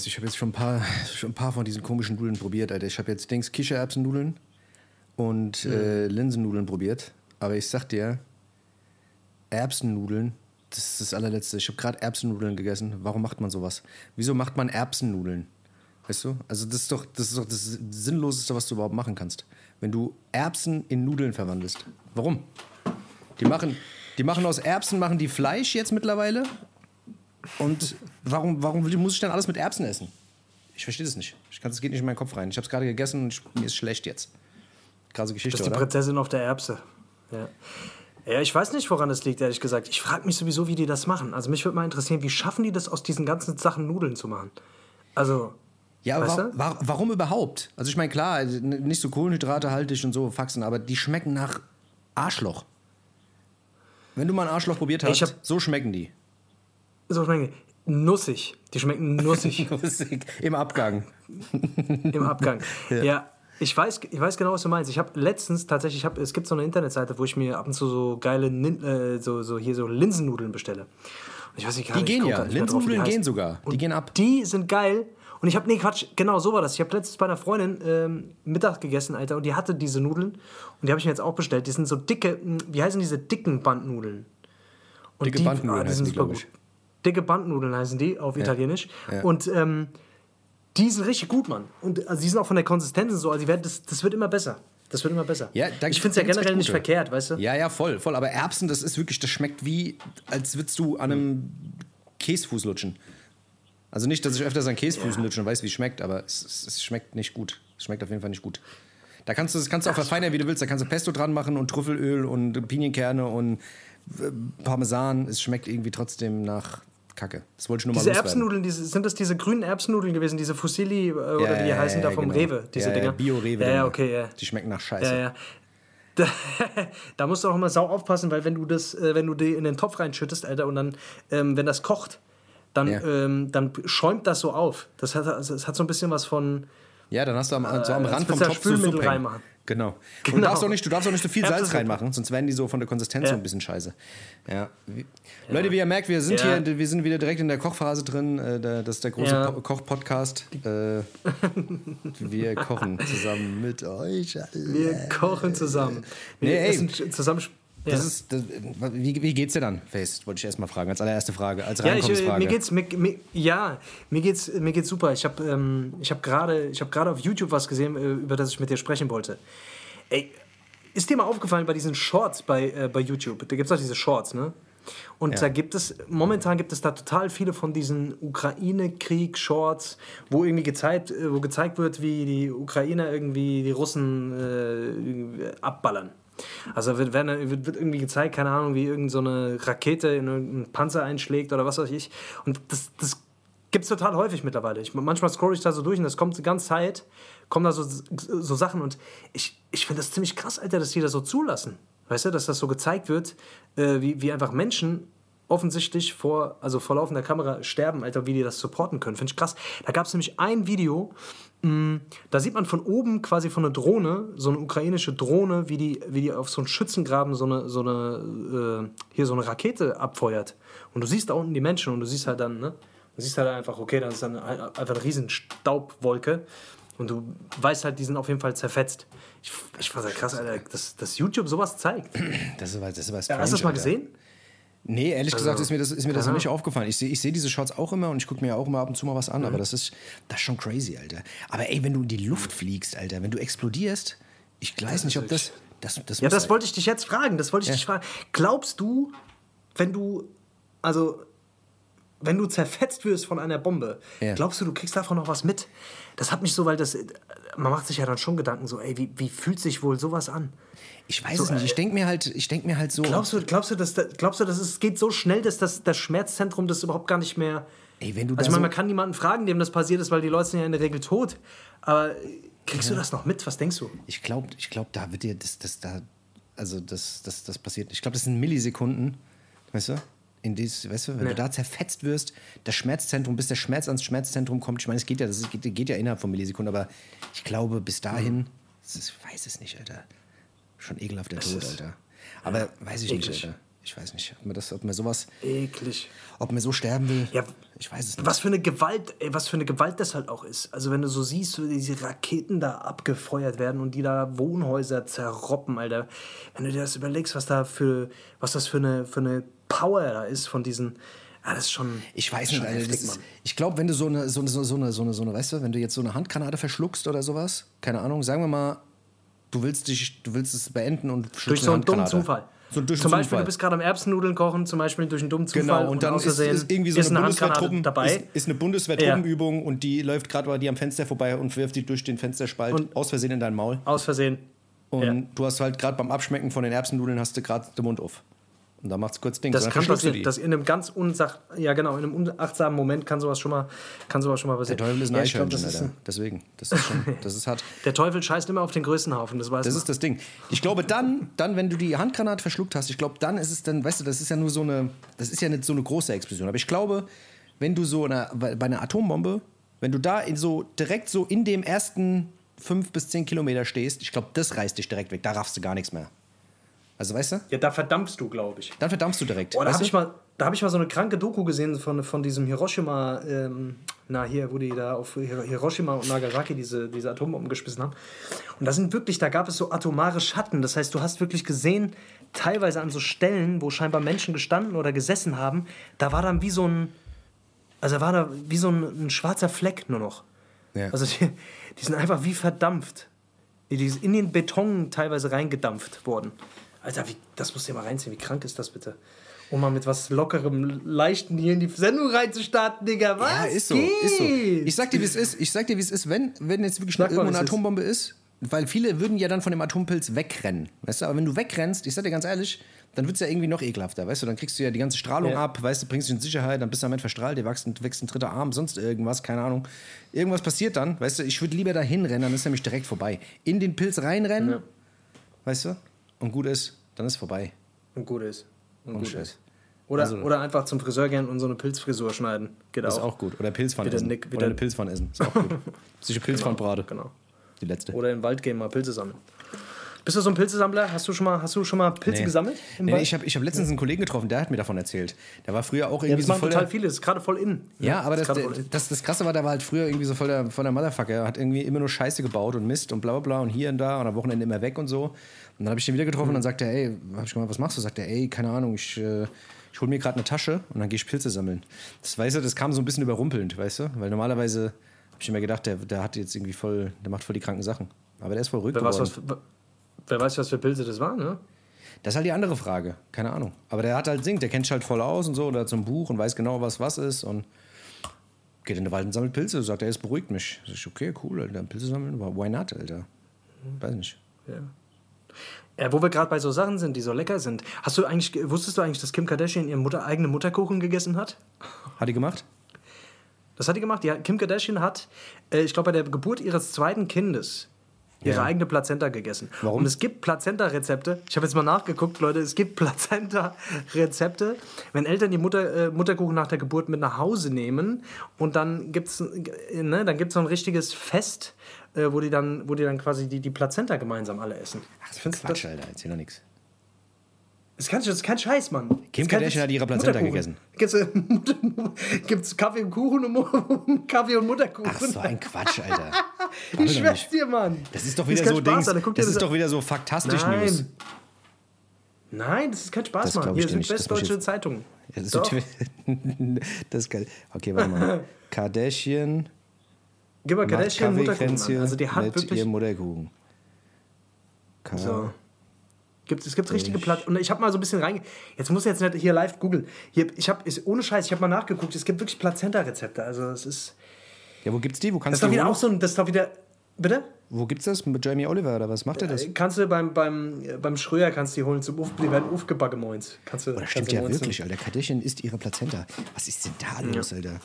Scheiße. Ich habe jetzt schon ein, paar, schon ein paar von diesen komischen Nudeln probiert, Alter. Ich habe jetzt Dings Kichererbsennudeln und äh, Linsennudeln probiert. Aber ich sag dir, Erbsennudeln, das ist das allerletzte. Ich habe gerade Erbsennudeln gegessen. Warum macht man sowas? Wieso macht man Erbsennudeln? Weißt du? Also das ist doch das, ist doch das Sinnloseste, was du überhaupt machen kannst. Wenn du Erbsen in Nudeln verwandelst. Warum? Die machen, die machen aus Erbsen machen die Fleisch jetzt mittlerweile. Und warum, warum muss ich denn alles mit Erbsen essen? Ich verstehe das nicht. Ich kann, das geht nicht in meinen Kopf rein. Ich habe es gerade gegessen und ich, mir ist schlecht jetzt. Krasse Geschichte, Das ist die oder? Prinzessin auf der Erbse. Ja. Ja, ich weiß nicht, woran das liegt, ehrlich gesagt. Ich frage mich sowieso, wie die das machen. Also mich würde mal interessieren, wie schaffen die das, aus diesen ganzen Sachen Nudeln zu machen? Also, Ja, aber wa wa warum überhaupt? Also ich meine, klar, also nicht so kohlenhydratehaltig und so Faxen, aber die schmecken nach Arschloch. Wenn du mal ein Arschloch probiert hast, Ich so schmecken die. so schmecken die. Nussig. Die schmecken nussig Im Abgang. im Abgang. Ja. ich, weiß, ich weiß genau, was du meinst. Ich habe letztens tatsächlich, ich hab, es gibt so eine Internetseite, wo ich mir ab und zu so geile äh, so, so hier so Linsennudeln bestelle. Und ich weiß nicht, Die gehen ja. die Linsennudeln gehen sogar. Die gehen ab. Die sind geil. Und ich habe, nee, Quatsch, genau so war das. Ich habe letztens bei einer Freundin ähm, Mittag gegessen, Alter, und die hatte diese Nudeln. Und die habe ich mir jetzt auch bestellt. Die sind so dicke, mh, wie heißen diese dicken Bandnudeln? Und Dicke Bandnudeln heißen die, super glaub ich. Dicke Bandnudeln heißen die auf Italienisch. Ja. Und ähm, die sind richtig gut, Mann. Und also die sind auch von der Konsistenz und so, also werden, das, das wird immer besser. Das wird immer besser. Ja, ich finde es ja generell nicht verkehrt, weißt du? Ja, ja, voll, voll. Aber Erbsen, das ist wirklich, das schmeckt wie, als würdest du an einem Käsefuß lutschen. Also nicht, dass ich öfters an Käsefüßen lutsche und weiß, wie es schmeckt, aber es, es, es schmeckt nicht gut. Es schmeckt auf jeden Fall nicht gut. Da kannst du das kannst du auch verfeinern, wie du willst. Da kannst du Pesto dran machen und Trüffelöl und Pinienkerne und äh, Parmesan. Es schmeckt irgendwie trotzdem nach Kacke. Das wollte ich nur mal Diese. Erbsennudeln, diese, sind das diese grünen Erbsennudeln gewesen, diese Fusilli äh, oder Ja, wie die ja, heißen ja, da vom genau. Rewe, diese Dinger? Bio-Rewe. Ja, okay. Die schmecken nach Scheiße. Ja, ja. Da, da musst du auch immer sau aufpassen, weil wenn du das, äh, wenn du die in den Topf reinschüttest, Alter, und dann, ähm, wenn das kocht, dann, ähm, dann schäumt das so auf. Das hat, das hat so ein bisschen was von. Ja, dann hast du am, so am Äh, Rand vom Topf so Spülmittel Suppe reinmachen. Genau. Und Du, Genau. darfst auch nicht, du darfst auch nicht so viel Salz reinmachen, sonst werden die so von der Konsistenz Ja. so ein bisschen scheiße. Ja. Wie, Leute, wie ihr merkt, wir sind Ja. hier, wir sind wieder direkt in der Kochphase drin. Äh, da- Das ist der große Ja. Po- Koch-Podcast. Äh, wir kochen zusammen mit euch. Wir kochen zusammen. Wir Nee, ey. essen Ja. Das ist, das, wie, wie geht's dir dann, Face? Wollte ich erst mal fragen, als allererste Frage, als Ja, ich, äh, mir geht's mir, mir, ja, mir geht's mir geht's super. Ich habe ähm, ich habe gerade gerade auf YouTube was gesehen, äh, über das ich mit dir sprechen wollte. Ey, ist dir mal aufgefallen bei diesen Shorts bei, äh, bei YouTube? Da gibt es auch diese Shorts, ne? Und Ja. da gibt es, momentan gibt es da total viele von diesen Ukraine-Krieg-Shorts, wo irgendwie gezeigt, äh, wo gezeigt wird, wie die Ukrainer irgendwie die Russen äh, abballern. Also wird, werden, wird, wird irgendwie gezeigt, keine Ahnung, wie irgendeine so Rakete in irgendeinen Panzer einschlägt oder was weiß ich. Und das, das gibt es total häufig mittlerweile. Ich, manchmal scroll ich da so durch und das kommt die ganze Zeit, kommen da so, so Sachen und ich, ich finde das ziemlich krass, Alter, dass die das so zulassen. Weißt du, dass das so gezeigt wird, äh, wie, wie einfach Menschen offensichtlich vor, also vor laufender Kamera sterben, Alter, wie die das supporten können. Finde ich krass. Da gab es nämlich ein Video, da sieht man von oben quasi von einer Drohne, so eine ukrainische Drohne, wie die, wie die auf so einen Schützengraben so eine, so eine, äh, hier so eine Rakete abfeuert. Und du siehst da unten die Menschen und du siehst halt dann, ne? Du siehst halt einfach, okay, das ist dann ein- einfach eine riesen Staubwolke. Und du weißt halt, die sind auf jeden Fall zerfetzt. Ich, ich fand das krass, Alter, dass, dass YouTube sowas zeigt. das ist, was- das ist was Ja, hast du das mal Alter. Nee, ehrlich Also, gesagt ist mir das, ist mir das noch nicht aufgefallen. Ich sehe ich seh diese Shots auch immer und ich gucke mir auch immer ab und zu mal was an, aber das ist, das ist schon crazy, Alter. Aber ey, wenn du in die Luft fliegst, Alter, wenn du explodierst, ich weiß nicht, ob das. Das, das Ja, das halt- wollte ich dich jetzt fragen. Das wollte ich Ja. dich fragen. Glaubst du, wenn du, also, wenn du zerfetzt wirst von einer Bombe, Ja. glaubst du, du kriegst davon noch was mit? Das hat mich so, weil das, man macht sich ja dann schon Gedanken so, ey, wie, wie fühlt sich wohl sowas an? Ich weiß So, es nicht. äh, Ich denke mir halt, ich denke mir halt so. Glaubst du, glaubst du, dass, da- glaubst du, dass es geht so schnell, dass das, das Schmerzzentrum das überhaupt gar nicht mehr. Ey, wenn du Also, ich meine, so- man kann niemanden fragen, dem das passiert ist, weil die Leute sind ja in der Regel tot. Aber kriegst du das noch mit? Was denkst du? Ich glaube, ich glaub, da wird dir das, das da, also das, das, das passiert. Ich glaube, das sind Millisekunden, weißt du? In dies, weißt du, wenn Ja. du da zerfetzt wirst, das Schmerzzentrum, bis der Schmerz ans Schmerzzentrum kommt. Ich meine, es geht ja, das ist, geht, geht ja innerhalb von Millisekunden, aber ich glaube, bis dahin, das ist, ich weiß es nicht, Alter. Schon ekelhaft der Tod, ist- Alter. Aber weiß ich nicht, eklig. Alter. Ich weiß nicht, ob mir, das, ob mir sowas, Eklig. ob mir so sterben will. Ja, ich weiß es nicht. Was für eine Gewalt, ey, was für eine Gewalt das halt auch ist. Also wenn du so siehst, wie diese Raketen da abgefeuert werden und die da Wohnhäuser zerroppen, Alter. Wenn du dir das überlegst, was da für, was das für eine, für eine Power da ist von diesen, ja, das ist schon. Ich weiß schon nicht, Alter. heftig, ist, ich glaube, wenn du so eine, so, eine, so, eine, so, eine, so eine, weißt du, wenn du jetzt so eine Handgranate verschluckst oder sowas, keine Ahnung, sagen wir mal, du willst dich, du willst es beenden und Durch schluckst so eine einen dummen. Zufall. So durch zum Beispiel, Zufall. du bist gerade am Erbsennudeln kochen, zum Beispiel durch einen dummen Zufall. Genau, und dann ist, ist irgendwie so ist eine Bundeswehrtruppen, dabei. Ist, ist eine Bundeswehrtruppenübung und die läuft gerade bei dir am Fenster vorbei und wirft die durch den Fensterspalt Und- aus Versehen in dein Maul. Aus Versehen. Und Ja. du hast halt gerade beim Abschmecken von den Erbsennudeln hast du gerade den Mund auf. Und dann macht's kurz Ding. Das kann passieren. die. Das in einem ganz unsach ja genau, in einem unachtsamen Moment kann sowas schon mal, kann sowas schon mal Der passieren. Teufel ist ein ja, ich glaub, Eichhörnchen, das ist. Deswegen. Das ist schon, das ist hart. Der Teufel scheißt immer auf den größten Haufen, das weiß Das man. ist das Ding. Ich glaube, dann, dann, wenn du die Handgranate verschluckt hast, ich glaube, dann ist es dann, weißt du, das ist ja nur so eine, das ist ja nicht so eine große Explosion. Aber ich glaube, wenn du so eine, bei bei einer Atombombe, wenn du da in so direkt so in dem ersten fünf bis zehn Kilometer stehst, ich glaube, das reißt dich direkt weg. Da raffst du gar nichts mehr. Also, weißt du? ja, da verdampfst du, glaube ich. Dann verdampfst du direkt. Boah, da habe ich, mal- da hab ich mal so eine kranke Doku gesehen von, von diesem Hiroshima, ähm, na hier, wo die da auf Hiro- Hiroshima und Nagasaki diese, diese Atombomben geschmissen haben. Und da sind wirklich, da gab es so atomare Schatten. Das heißt, du hast wirklich gesehen, teilweise an so Stellen, wo scheinbar Menschen gestanden oder gesessen haben, da war dann wie so ein, also da war da wie so ein, ein schwarzer Fleck nur noch. Ja. Also die, die sind einfach wie verdampft. Die die sind in den Beton teilweise reingedampft worden. Alter, wie, das musst du dir mal reinziehen. Wie krank ist das bitte? Um mal mit was Lockerem, Leichten hier in die Sendung reinzustarten, Digga. Was? Ja, ist so, ist so. Ich sag dir, wie es ist. Ich sag dir, wie es ist, wenn, wenn jetzt wirklich mal, irgendwo eine. Atombombe ist. Weil viele würden ja dann von dem Atompilz wegrennen. Weißt du, aber wenn du wegrennst, ich sag dir ganz ehrlich, dann wird es ja irgendwie noch ekelhafter, weißt du? Dann kriegst du ja die ganze Strahlung Ja. ab, weißt du, bringst dich in Sicherheit, dann bist du damit verstrahlt, dir wächst, ein- wächst ein dritter Arm, sonst irgendwas, keine Ahnung. Irgendwas passiert dann, weißt du, ich würde lieber da hinrennen, dann ist nämlich direkt vorbei. In den Pilz reinrennen, Ja. weißt du, und gut ist, dann ist vorbei. Und gut ist. Und Ohne gut Scheiß. ist. Oder, Also- oder einfach zum Friseur gehen und so eine Pilzfrisur schneiden. Geht Das ist auch. auch gut. Oder Pilzpfanne essen. Nick- Oder eine Pilzpfanne essen, ist auch gut. Sicher Pilzpfannenbrate. Genau. Die letzte. Oder den Wald gehen, mal Pilze sammeln. Bist du so ein Pilzesammler? Hast du schon mal, hast du schon mal Pilze Nee. gesammelt? Im Nee, Wald? ich habe ich hab letztens einen Kollegen getroffen, der hat mir davon erzählt. Der war früher auch ja, irgendwie das so voll total der, viele. Ist gerade voll in. Ja, aber ist das, in. das, das Krasse war, der war halt früher irgendwie so voll der, voll der Motherfucker. Er hat irgendwie immer nur Scheiße gebaut und Mist und bla bla bla und hier und da und am Wochenende immer weg und so. Und dann habe ich den wieder getroffen und dann sagte er, ey, hab ich gemeint, was machst du? Sagt er, ey, keine Ahnung, ich, äh, ich hole mir gerade eine Tasche und dann gehe ich Pilze sammeln. Das, weißt du, das kam so ein bisschen überrumpelnd, weißt du? Weil normalerweise habe ich immer gedacht, der, der hat jetzt irgendwie voll, der macht voll die kranken Sachen. Aber der ist voll ruhig Wer weiß, geworden. was, wer weiß, was für Pilze das waren, ne? Das ist halt die andere Frage. Keine Ahnung. Aber der hat halt singt, der kennt sich halt voll aus und so oder zum Buch und weiß genau, was was ist und geht in den Wald und sammelt Pilze. Sagt er, es beruhigt mich. Sag ich, okay, cool, Alter. Pilze sammeln, why not, Alter? Weiß nicht. Ja. Ja, wo wir gerade bei so Sachen sind, die so lecker sind. Hast du eigentlich, wusstest du eigentlich, dass Kim Kardashian ihren Mutter, eigenen Mutterkuchen gegessen hat? Hat die gemacht? Das hat die gemacht. Ja, Kim Kardashian hat, äh, ich glaube, bei der Geburt ihres zweiten Kindes ihre Ja. eigene Plazenta gegessen. Warum? Und es gibt Plazenta-Rezepte. Ich habe jetzt mal nachgeguckt, Leute. Es gibt Plazenta-Rezepte, wenn Eltern die Mutter, äh, Mutterkuchen nach der Geburt mit nach Hause nehmen und dann gibt es äh, ne, dann gibt's so ein richtiges Fest, äh, wo, die dann, wo die dann quasi die, die Plazenta gemeinsam alle essen. Ach, Findest du Quatsch, Alter. Erzähl doch nichts. Das, kann, das ist kein Scheiß, Mann. Kim Das ist kein Kardashian hat ihre Plazenta gegessen. Gibt's, äh, Mutter- gibt's Kaffee und Kuchen und Kaffee und Mutterkuchen? Ach, so ein Quatsch, Alter. ich schwör's dir, Mann. Das ist doch Das wieder kein so Spaß, Dings. Alter. Das ist doch wieder so faktastisch Nein. News. Nein, das ist kein Spaß, Das Mann. Hier sind. Das westdeutsche Zeitungen. Das ist, Doch. das ist geil. Okay, warte mal. Kardashian Gib mal Kardashian Mutterkuchen an. Also die hat wirklich... Mutterkuchen. Ka So. Gibt, es gibt richtige Platt. Und ich habe mal so ein bisschen reinge. Jetzt muss ich jetzt nicht hier live googeln. Ich habe, ohne Scheiß, ich habe mal nachgeguckt. Es gibt wirklich Plazenta-Rezepte. Also es ist. Ja, wo gibt's die? Wo Das kannst ist doch du wieder wo, auch so ein. Das ist doch wieder. Bitte? wo gibt's das? Mit Jamie Oliver oder was macht er das? Kannst du beim, beim, beim Schröer kannst du die holen zum Uf, die werden aufgebacken moins. Kannst du, Oh, das kannst stimmt du ja wirklich, Alter. Kardashian isst ihre Plazenta. Was ist denn da los, Alter?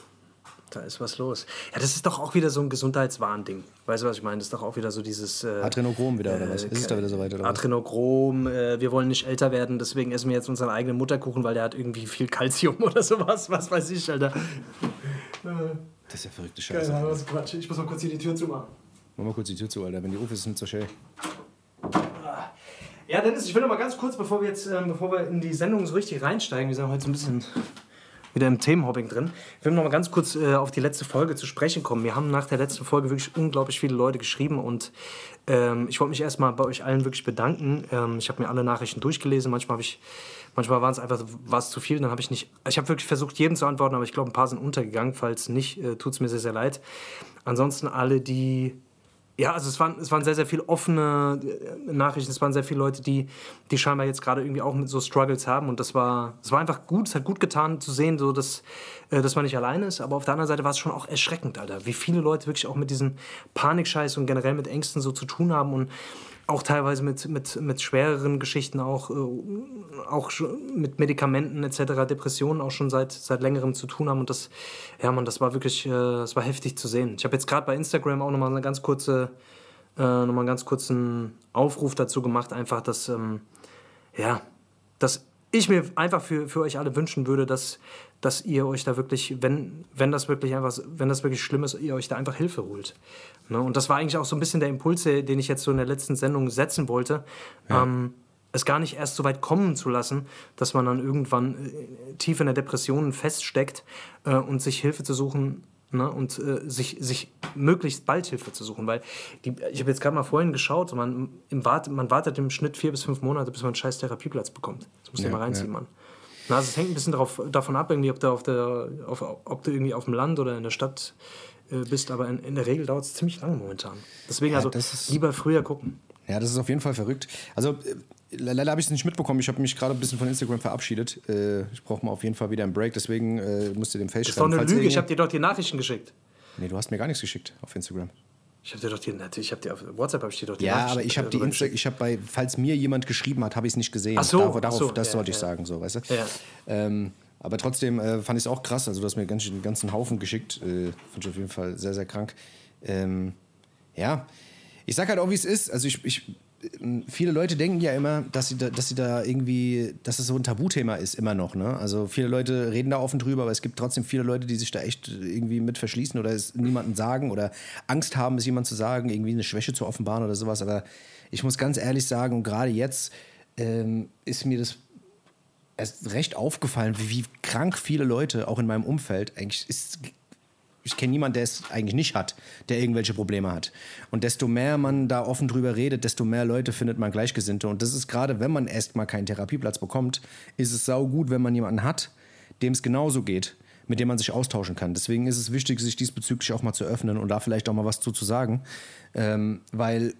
Da ist was los. Ja, das ist doch auch wieder so ein Gesundheitswahnding. Weißt du, was ich meine? Das ist doch auch wieder so dieses. Äh, Adrenochrom wieder, oder was? Ist es da wieder so weit, oder? Adrenochrom, äh, wir wollen nicht älter werden, deswegen essen wir jetzt unseren eigenen Mutterkuchen, weil der hat irgendwie viel Kalzium oder sowas. Was weiß ich, Alter. Das ist ja verrückte Scheiße. Keine Ahnung, was Quatsch. Ich muss mal kurz hier die Tür zumachen. Mach mal kurz die Tür zu, Alter. Wenn die Ruf ist, ist nicht so schön. Ja, Dennis, ich will noch mal ganz kurz, bevor wir jetzt, ähm, bevor wir in die Sendung so richtig reinsteigen, wir sind heute so ein bisschen wieder im Themenhopping drin. Ich will noch mal ganz kurz äh, auf die letzte Folge zu sprechen kommen. Wir haben nach der letzten Folge wirklich unglaublich viele Leute geschrieben und ähm, ich wollte mich erstmal bei euch allen wirklich bedanken. Ähm, ich habe mir alle Nachrichten durchgelesen. Manchmal habe manchmal waren es einfach war es zu viel. Dann habe ich nicht. Ich habe wirklich versucht, jedem zu antworten, aber ich glaube, ein paar sind untergegangen. Falls nicht, äh, tut es mir sehr, sehr leid. Ansonsten alle, die ja, also es waren, es waren sehr, sehr viele offene äh, Nachrichten. Es waren sehr viele Leute, die, die scheinbar jetzt gerade irgendwie auch mit so Struggles haben. Und das war, es war einfach gut. Es hat gut getan zu sehen, so dass, äh, dass man nicht alleine ist. Aber auf der anderen Seite war es schon auch erschreckend, Alter. Wie viele Leute wirklich auch mit diesem Panikscheiß und generell mit Ängsten so zu tun haben. Und auch teilweise mit, mit, mit schwereren Geschichten, auch, äh, auch mit Medikamenten etc., Depressionen auch schon seit, seit längerem zu tun haben. Und das, ja, man, das war wirklich, äh, das war heftig zu sehen. Ich habe jetzt gerade bei Instagram auch nochmal eine ganz kurze, äh, nochmal einen ganz kurzen Aufruf dazu gemacht, einfach, dass, ähm, ja, dass ich mir einfach für, für euch alle wünschen würde, dass, dass ihr euch da wirklich, wenn, wenn das wirklich einfach, wenn das wirklich schlimm ist, ihr euch da einfach Hilfe holt. Ne? Und das war eigentlich auch so ein bisschen der Impuls, den ich jetzt so in der letzten Sendung setzen wollte. Ja. Ähm, es gar nicht erst so weit kommen zu lassen, dass man dann irgendwann äh, tief in der Depression feststeckt äh, und sich Hilfe zu suchen ne? und äh, sich, sich möglichst bald Hilfe zu suchen. Weil die, ich habe jetzt gerade mal vorhin geschaut, man, im Wart, man wartet im Schnitt vier bis fünf Monate, bis man einen scheiß Therapieplatz bekommt. Das muss ja, mal reinziehen, ja. Mann. Na, also es hängt ein bisschen darauf, davon ab, irgendwie, ob, du auf der, auf, ob du irgendwie auf dem Land oder in der Stadt äh, bist, aber in, in der Regel dauert es ziemlich lange momentan. Deswegen ja, also lieber früher gucken. Ja, das ist auf jeden Fall verrückt. Also äh, leider habe ich es nicht mitbekommen. Ich habe mich gerade ein bisschen von Instagram verabschiedet. Äh, ich brauche mal auf jeden Fall wieder einen Break, deswegen äh, musst du dem Face Das ist doch eine Lüge. Ich habe dir doch die Nachrichten geschickt. Nee, du hast mir gar nichts geschickt auf Instagram. Ich habe dir doch die, ich habe dir auf WhatsApp habe ich dir doch die Ja, aber ich habe die Insta, ich habe bei, falls mir jemand geschrieben hat, habe ich es nicht gesehen. Ach so, Dar darauf, so, das ja, sollte ja. ich sagen, so, weißt du? Ja. Ähm, aber trotzdem äh, fand ich es auch krass. Also, du hast mir ganz, einen ganzen Haufen geschickt. Äh, Fand ich auf jeden Fall sehr, sehr krank. Ähm, ja, ich sag halt auch, wie es ist. Also, ich, ich, viele Leute denken ja immer, dass sie, da, dass sie da irgendwie, dass es so ein Tabuthema ist, immer noch. Ne? Also, viele Leute reden da offen drüber, aber es gibt trotzdem viele Leute, die sich da echt irgendwie mit verschließen oder es niemandem sagen oder Angst haben, es jemand zu sagen, irgendwie eine Schwäche zu offenbaren oder sowas. Aber ich muss ganz ehrlich sagen, und gerade jetzt ähm, ist mir das erst recht aufgefallen, wie, wie krank viele Leute, auch in meinem Umfeld, eigentlich ist. Ich kenne niemanden, der es eigentlich nicht hat, der irgendwelche Probleme hat. Und desto mehr man da offen drüber redet, desto mehr Leute findet man Gleichgesinnte. Und das ist gerade, wenn man erst mal keinen Therapieplatz bekommt, ist es sau gut, wenn man jemanden hat, dem es genauso geht, mit dem man sich austauschen kann. Deswegen ist es wichtig, sich diesbezüglich auch mal zu öffnen und da vielleicht auch mal was zu, zu sagen. Ähm, weil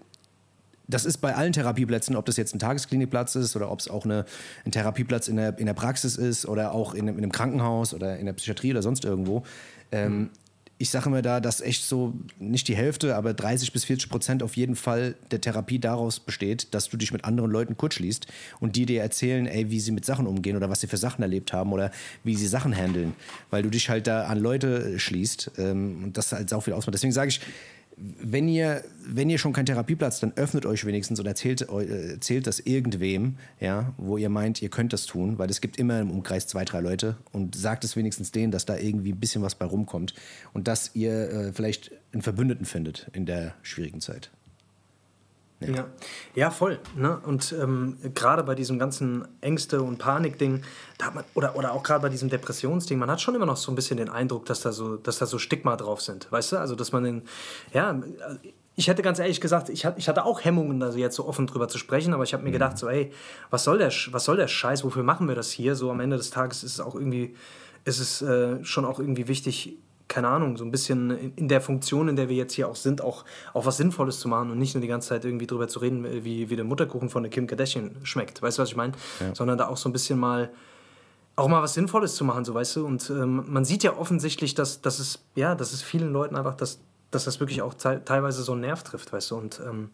das ist bei allen Therapieplätzen, ob das jetzt ein Tagesklinikplatz ist oder ob es auch eine, ein Therapieplatz in der, in der Praxis ist oder auch in, in einem Krankenhaus oder in der Psychiatrie oder sonst irgendwo. Ähm. Ich sage mir da, dass echt so nicht die Hälfte, aber 30 bis 40 Prozent auf jeden Fall der Therapie daraus besteht, dass du dich mit anderen Leuten kurzschließt und die dir erzählen, ey, wie sie mit Sachen umgehen oder was sie für Sachen erlebt haben oder wie sie Sachen handeln, weil du dich halt da an Leute schließt ähm, und das halt auch viel ausmacht. Deswegen sage ich, wenn ihr, wenn ihr schon keinen Therapieplatz, dann öffnet euch wenigstens und erzählt, erzählt das irgendwem, ja, wo ihr meint, ihr könnt das tun, weil es gibt immer im Umkreis zwei, drei Leute und sagt es wenigstens denen, dass da irgendwie ein bisschen was bei rumkommt und dass ihr äh, vielleicht einen Verbündeten findet in der schwierigen Zeit. Ja. ja. Ja, voll. Ne? Und ähm, gerade bei diesem ganzen Ängste- und Panik-Ding, da hat man, oder, oder auch gerade bei diesem Depressionsding, man hat schon immer noch so ein bisschen den Eindruck, dass da so, dass da so Stigma drauf sind. Weißt du? Also, dass man den, ja, ich hätte ganz ehrlich gesagt, ich, hatte auch Hemmungen, also jetzt so offen drüber zu sprechen, aber ich habe mir mhm. gedacht, so, ey, was soll, der, was soll der Scheiß, wofür machen wir das hier? So am Ende des Tages ist es auch irgendwie, ist es äh, schon auch irgendwie wichtig, keine Ahnung, so ein bisschen in der Funktion, in der wir jetzt hier auch sind, auch, auch was Sinnvolles zu machen und nicht nur die ganze Zeit irgendwie drüber zu reden, wie, wie der Mutterkuchen von der Kim Kardashian schmeckt. Weißt du, was ich meine? Ja. Sondern da auch so ein bisschen mal auch mal was Sinnvolles zu machen, so weißt du. Und ähm, man sieht ja offensichtlich, dass, dass es, ja, dass es vielen Leuten einfach, dass, dass das wirklich auch teilweise so einen Nerv trifft, weißt du. Und ähm,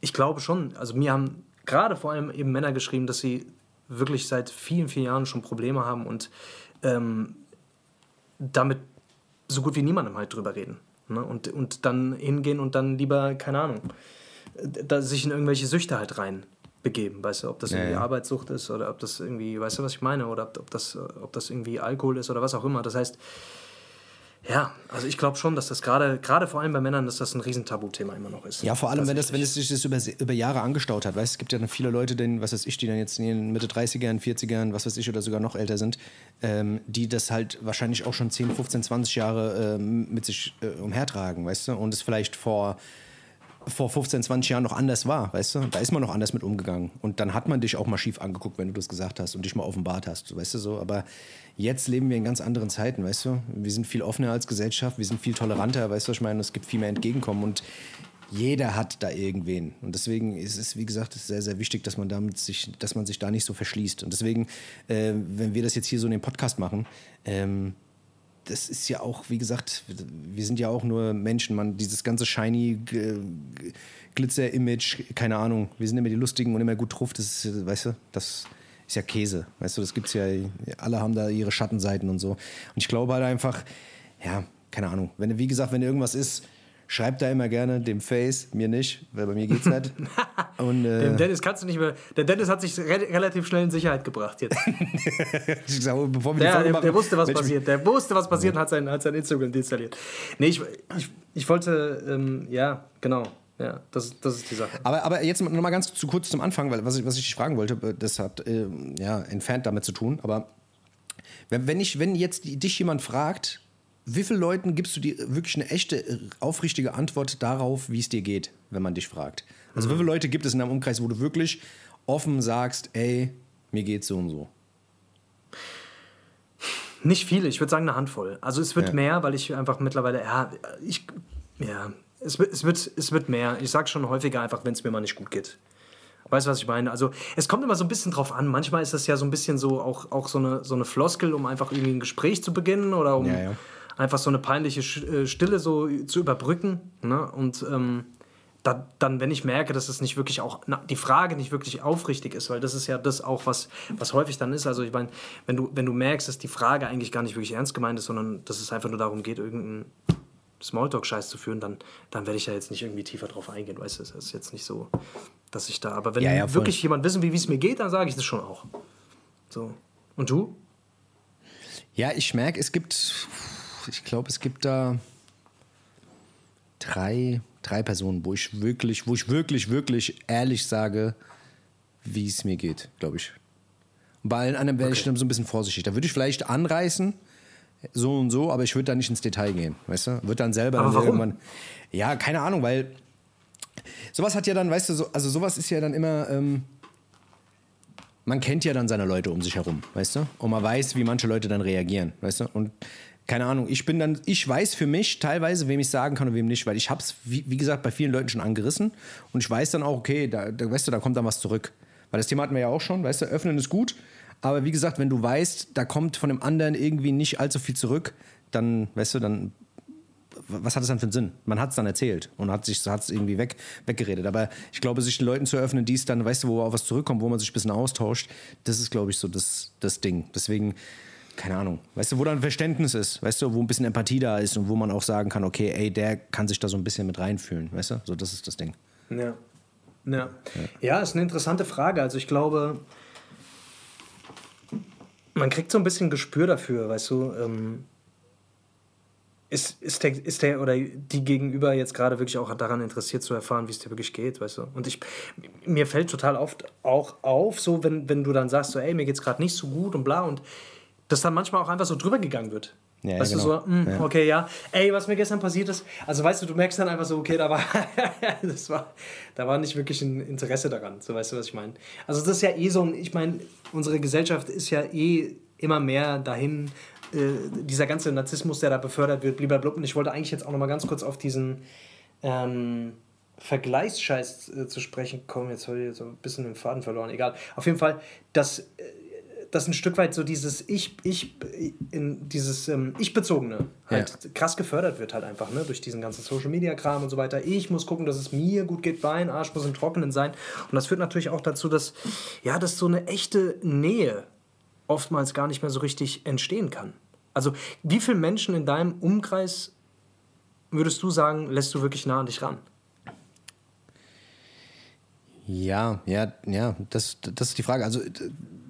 ich glaube schon, also mir haben gerade vor allem eben Männer geschrieben, dass sie wirklich seit vielen, vielen Jahren schon Probleme haben und ähm, damit so gut wie niemandem halt drüber reden. Ne? Und, und dann hingehen und dann lieber, keine Ahnung, da sich in irgendwelche Süchte halt rein begeben, weißt du, ob das irgendwie ja, ja. Arbeitssucht ist oder ob das irgendwie, weißt du, was ich meine, oder ob, ob, das, ob das irgendwie Alkohol ist oder was auch immer. Das heißt, Ja, also ich glaube schon, dass das gerade, gerade vor allem bei Männern, dass das ein Riesentabuthema immer noch ist. Ja, vor allem, wenn, das, wenn es sich das über, über Jahre angestaut hat. Weißt es gibt ja dann viele Leute, denen, was weiß ich, die dann jetzt in den Mitte 30ern, 40ern, was weiß ich, oder sogar noch älter sind, ähm, die das halt wahrscheinlich auch schon 10, 15, 20 Jahre ähm, mit sich äh, umhertragen, weißt du? Und es vielleicht vor vor 15, 20 Jahren noch anders war, weißt du? Da ist man noch anders mit umgegangen. Und dann hat man dich auch mal schief angeguckt, wenn du das gesagt hast und dich mal offenbart hast, weißt du so. Aber Jetzt leben wir in ganz anderen Zeiten, weißt du? Wir sind viel offener als Gesellschaft, wir sind viel toleranter, weißt du, ich meine, es gibt viel mehr Entgegenkommen und jeder hat da irgendwen. Und deswegen ist es, wie gesagt, sehr, sehr wichtig, dass man, damit sich, dass man sich da nicht so verschließt. Und deswegen, äh, wenn wir das jetzt hier so in dem Podcast machen, ähm, das ist ja auch, wie gesagt, wir sind ja auch nur Menschen, man, dieses ganze shiny Glitzer-Image, keine Ahnung, wir sind immer die Lustigen und immer gut drauf, das ist, weißt du, das ist ja Käse. Weißt du, das gibt's ja, alle haben da ihre Schattenseiten und so. Und ich glaube halt einfach, ja, keine Ahnung. Wenn, wie gesagt, wenn irgendwas ist, schreibt da immer gerne dem Face, mir nicht, weil bei mir geht's nicht. Und, äh, dem Dennis kannst du nicht mehr. Der Dennis hat sich re relativ schnell in Sicherheit gebracht jetzt. ich sag, bevor wir der, die der, der wusste, was passiert. Der wusste, was passiert und hat sein, hat sein Instagram deinstalliert. Nee, ich, ich, ich wollte, ähm, ja, genau. Ja, das, das ist die Sache. Aber, aber jetzt noch mal ganz zu kurz zum Anfang, weil was ich, was ich dich fragen wollte, äh, das hat äh, ja entfernt damit zu tun. Aber wenn, wenn, ich, wenn jetzt dich jemand fragt, wie vielen Leuten gibst du dir wirklich eine echte, äh, aufrichtige Antwort darauf, wie es dir geht, wenn man dich fragt? Also, mhm. wie viele Leute gibt es in deinem Umkreis, wo du wirklich offen sagst, ey, mir geht's so und so? Nicht viele, ich würde sagen eine Handvoll. Also es wird ja. mehr, weil ich einfach mittlerweile, ja, ich, ja, es wird, es, wird, es wird mehr. Ich sage schon häufiger einfach, wenn es mir mal nicht gut geht. Weißt du, was ich meine? Also, es kommt immer so ein bisschen drauf an. Manchmal ist das ja so ein bisschen so auch, auch so, eine, so eine Floskel, um einfach irgendwie ein Gespräch zu beginnen oder um ja, ja. Einfach so eine peinliche äh, Stille so zu überbrücken. Ne? Und ähm, da, dann, wenn ich merke, dass es nicht wirklich auch, na, die Frage nicht wirklich aufrichtig ist, weil das ist ja das auch, was, was häufig dann ist. Also, ich meine, wenn du, wenn du merkst, dass die Frage eigentlich gar nicht wirklich ernst gemeint ist, sondern dass es einfach nur darum geht, irgendein Smalltalk-Scheiß zu führen, dann, dann werde ich da jetzt nicht irgendwie tiefer drauf eingehen. Weißt du, es ist jetzt nicht so, dass ich da. Aber wenn ja, ja, wirklich jemand wissen will, wie es mir geht, dann sage ich das schon auch. So. Und du? Ja, ich merke, es gibt, ich glaube, es gibt da drei, drei Personen, wo ich wirklich, wo ich wirklich, wirklich ehrlich sage, wie es mir geht, glaube ich. Und bei allen anderen wäre okay. ich dann so ein bisschen vorsichtig. Da würde ich vielleicht anreißen, so und so, aber ich würde da nicht ins Detail gehen, weißt du? Wird dann selber dann irgendwann. Ja, keine Ahnung, weil sowas hat ja dann, weißt du, so, also sowas ist ja dann immer. Ähm, man kennt ja dann seine Leute um sich herum, weißt du? Und man weiß, wie manche Leute dann reagieren, weißt du? Und keine Ahnung, ich bin dann, ich weiß für mich teilweise, wem ich sagen kann und wem nicht, weil ich hab's, wie, wie gesagt, bei vielen Leuten schon angerissen und ich weiß dann auch, okay, da, da, weißt du, da kommt dann was zurück. Weil das Thema hatten wir ja auch schon, weißt du, öffnen ist gut, aber wie gesagt, wenn du weißt, da kommt von dem anderen irgendwie nicht allzu viel zurück, dann, weißt du, dann was hat es dann für einen Sinn? Man hat es dann erzählt und hat es irgendwie weg, weggeredet. Aber ich glaube, sich den Leuten zu öffnen, die es dann, weißt du, wo auf was zurückkommt, wo man sich ein bisschen austauscht, das ist, glaube ich, so das, das Ding. Deswegen, keine Ahnung, weißt du, wo dann Verständnis ist, weißt du, wo ein bisschen Empathie da ist und wo man auch sagen kann, okay, ey, der kann sich da so ein bisschen mit reinfühlen, weißt du? So, das ist das Ding. Ja. Ja, ja. ja ist eine interessante Frage. Also ich glaube, man kriegt so ein bisschen Gespür dafür, weißt du. Ähm, ist, ist, der, ist der oder die Gegenüber jetzt gerade wirklich auch daran interessiert zu erfahren, wie es dir wirklich geht, weißt du? Und ich, mir fällt total oft auch auf, so wenn, wenn du dann sagst, so, ey, mir geht's gerade nicht so gut und bla und dass dann manchmal auch einfach so drüber gegangen wird. Ja, weißt genau. du so, mh, hm, ja. okay, ja. Ey, was mir gestern passiert ist, also weißt du, du merkst dann einfach so, okay, da war, das war, da war nicht wirklich ein Interesse daran, so weißt du, was ich meine. Also das ist ja eh so, ich meine, unsere Gesellschaft ist ja eh immer mehr dahin, äh, dieser ganze Narzissmus, der da befördert wird, blablabla. Und ich wollte eigentlich jetzt auch noch mal ganz kurz auf diesen ähm, Vergleichsscheiß äh, zu sprechen kommen. Jetzt habe ich so ein bisschen den Faden verloren, egal. Auf jeden Fall, dass... Äh, dass ein Stück weit so dieses Ich, Ich, in dieses ähm, Ich-Bezogene halt ja. krass gefördert wird halt einfach, ne, durch diesen ganzen Social-Media-Kram und so weiter. Ich muss gucken, dass es mir gut geht, Bein, Arsch muss im Trockenen sein. Und das führt natürlich auch dazu, dass, ja, dass so eine echte Nähe oftmals gar nicht mehr so richtig entstehen kann. Also, wie viele Menschen in deinem Umkreis würdest du sagen, lässt du wirklich nah an dich ran? Ja, ja, ja, das, das ist die Frage. Also,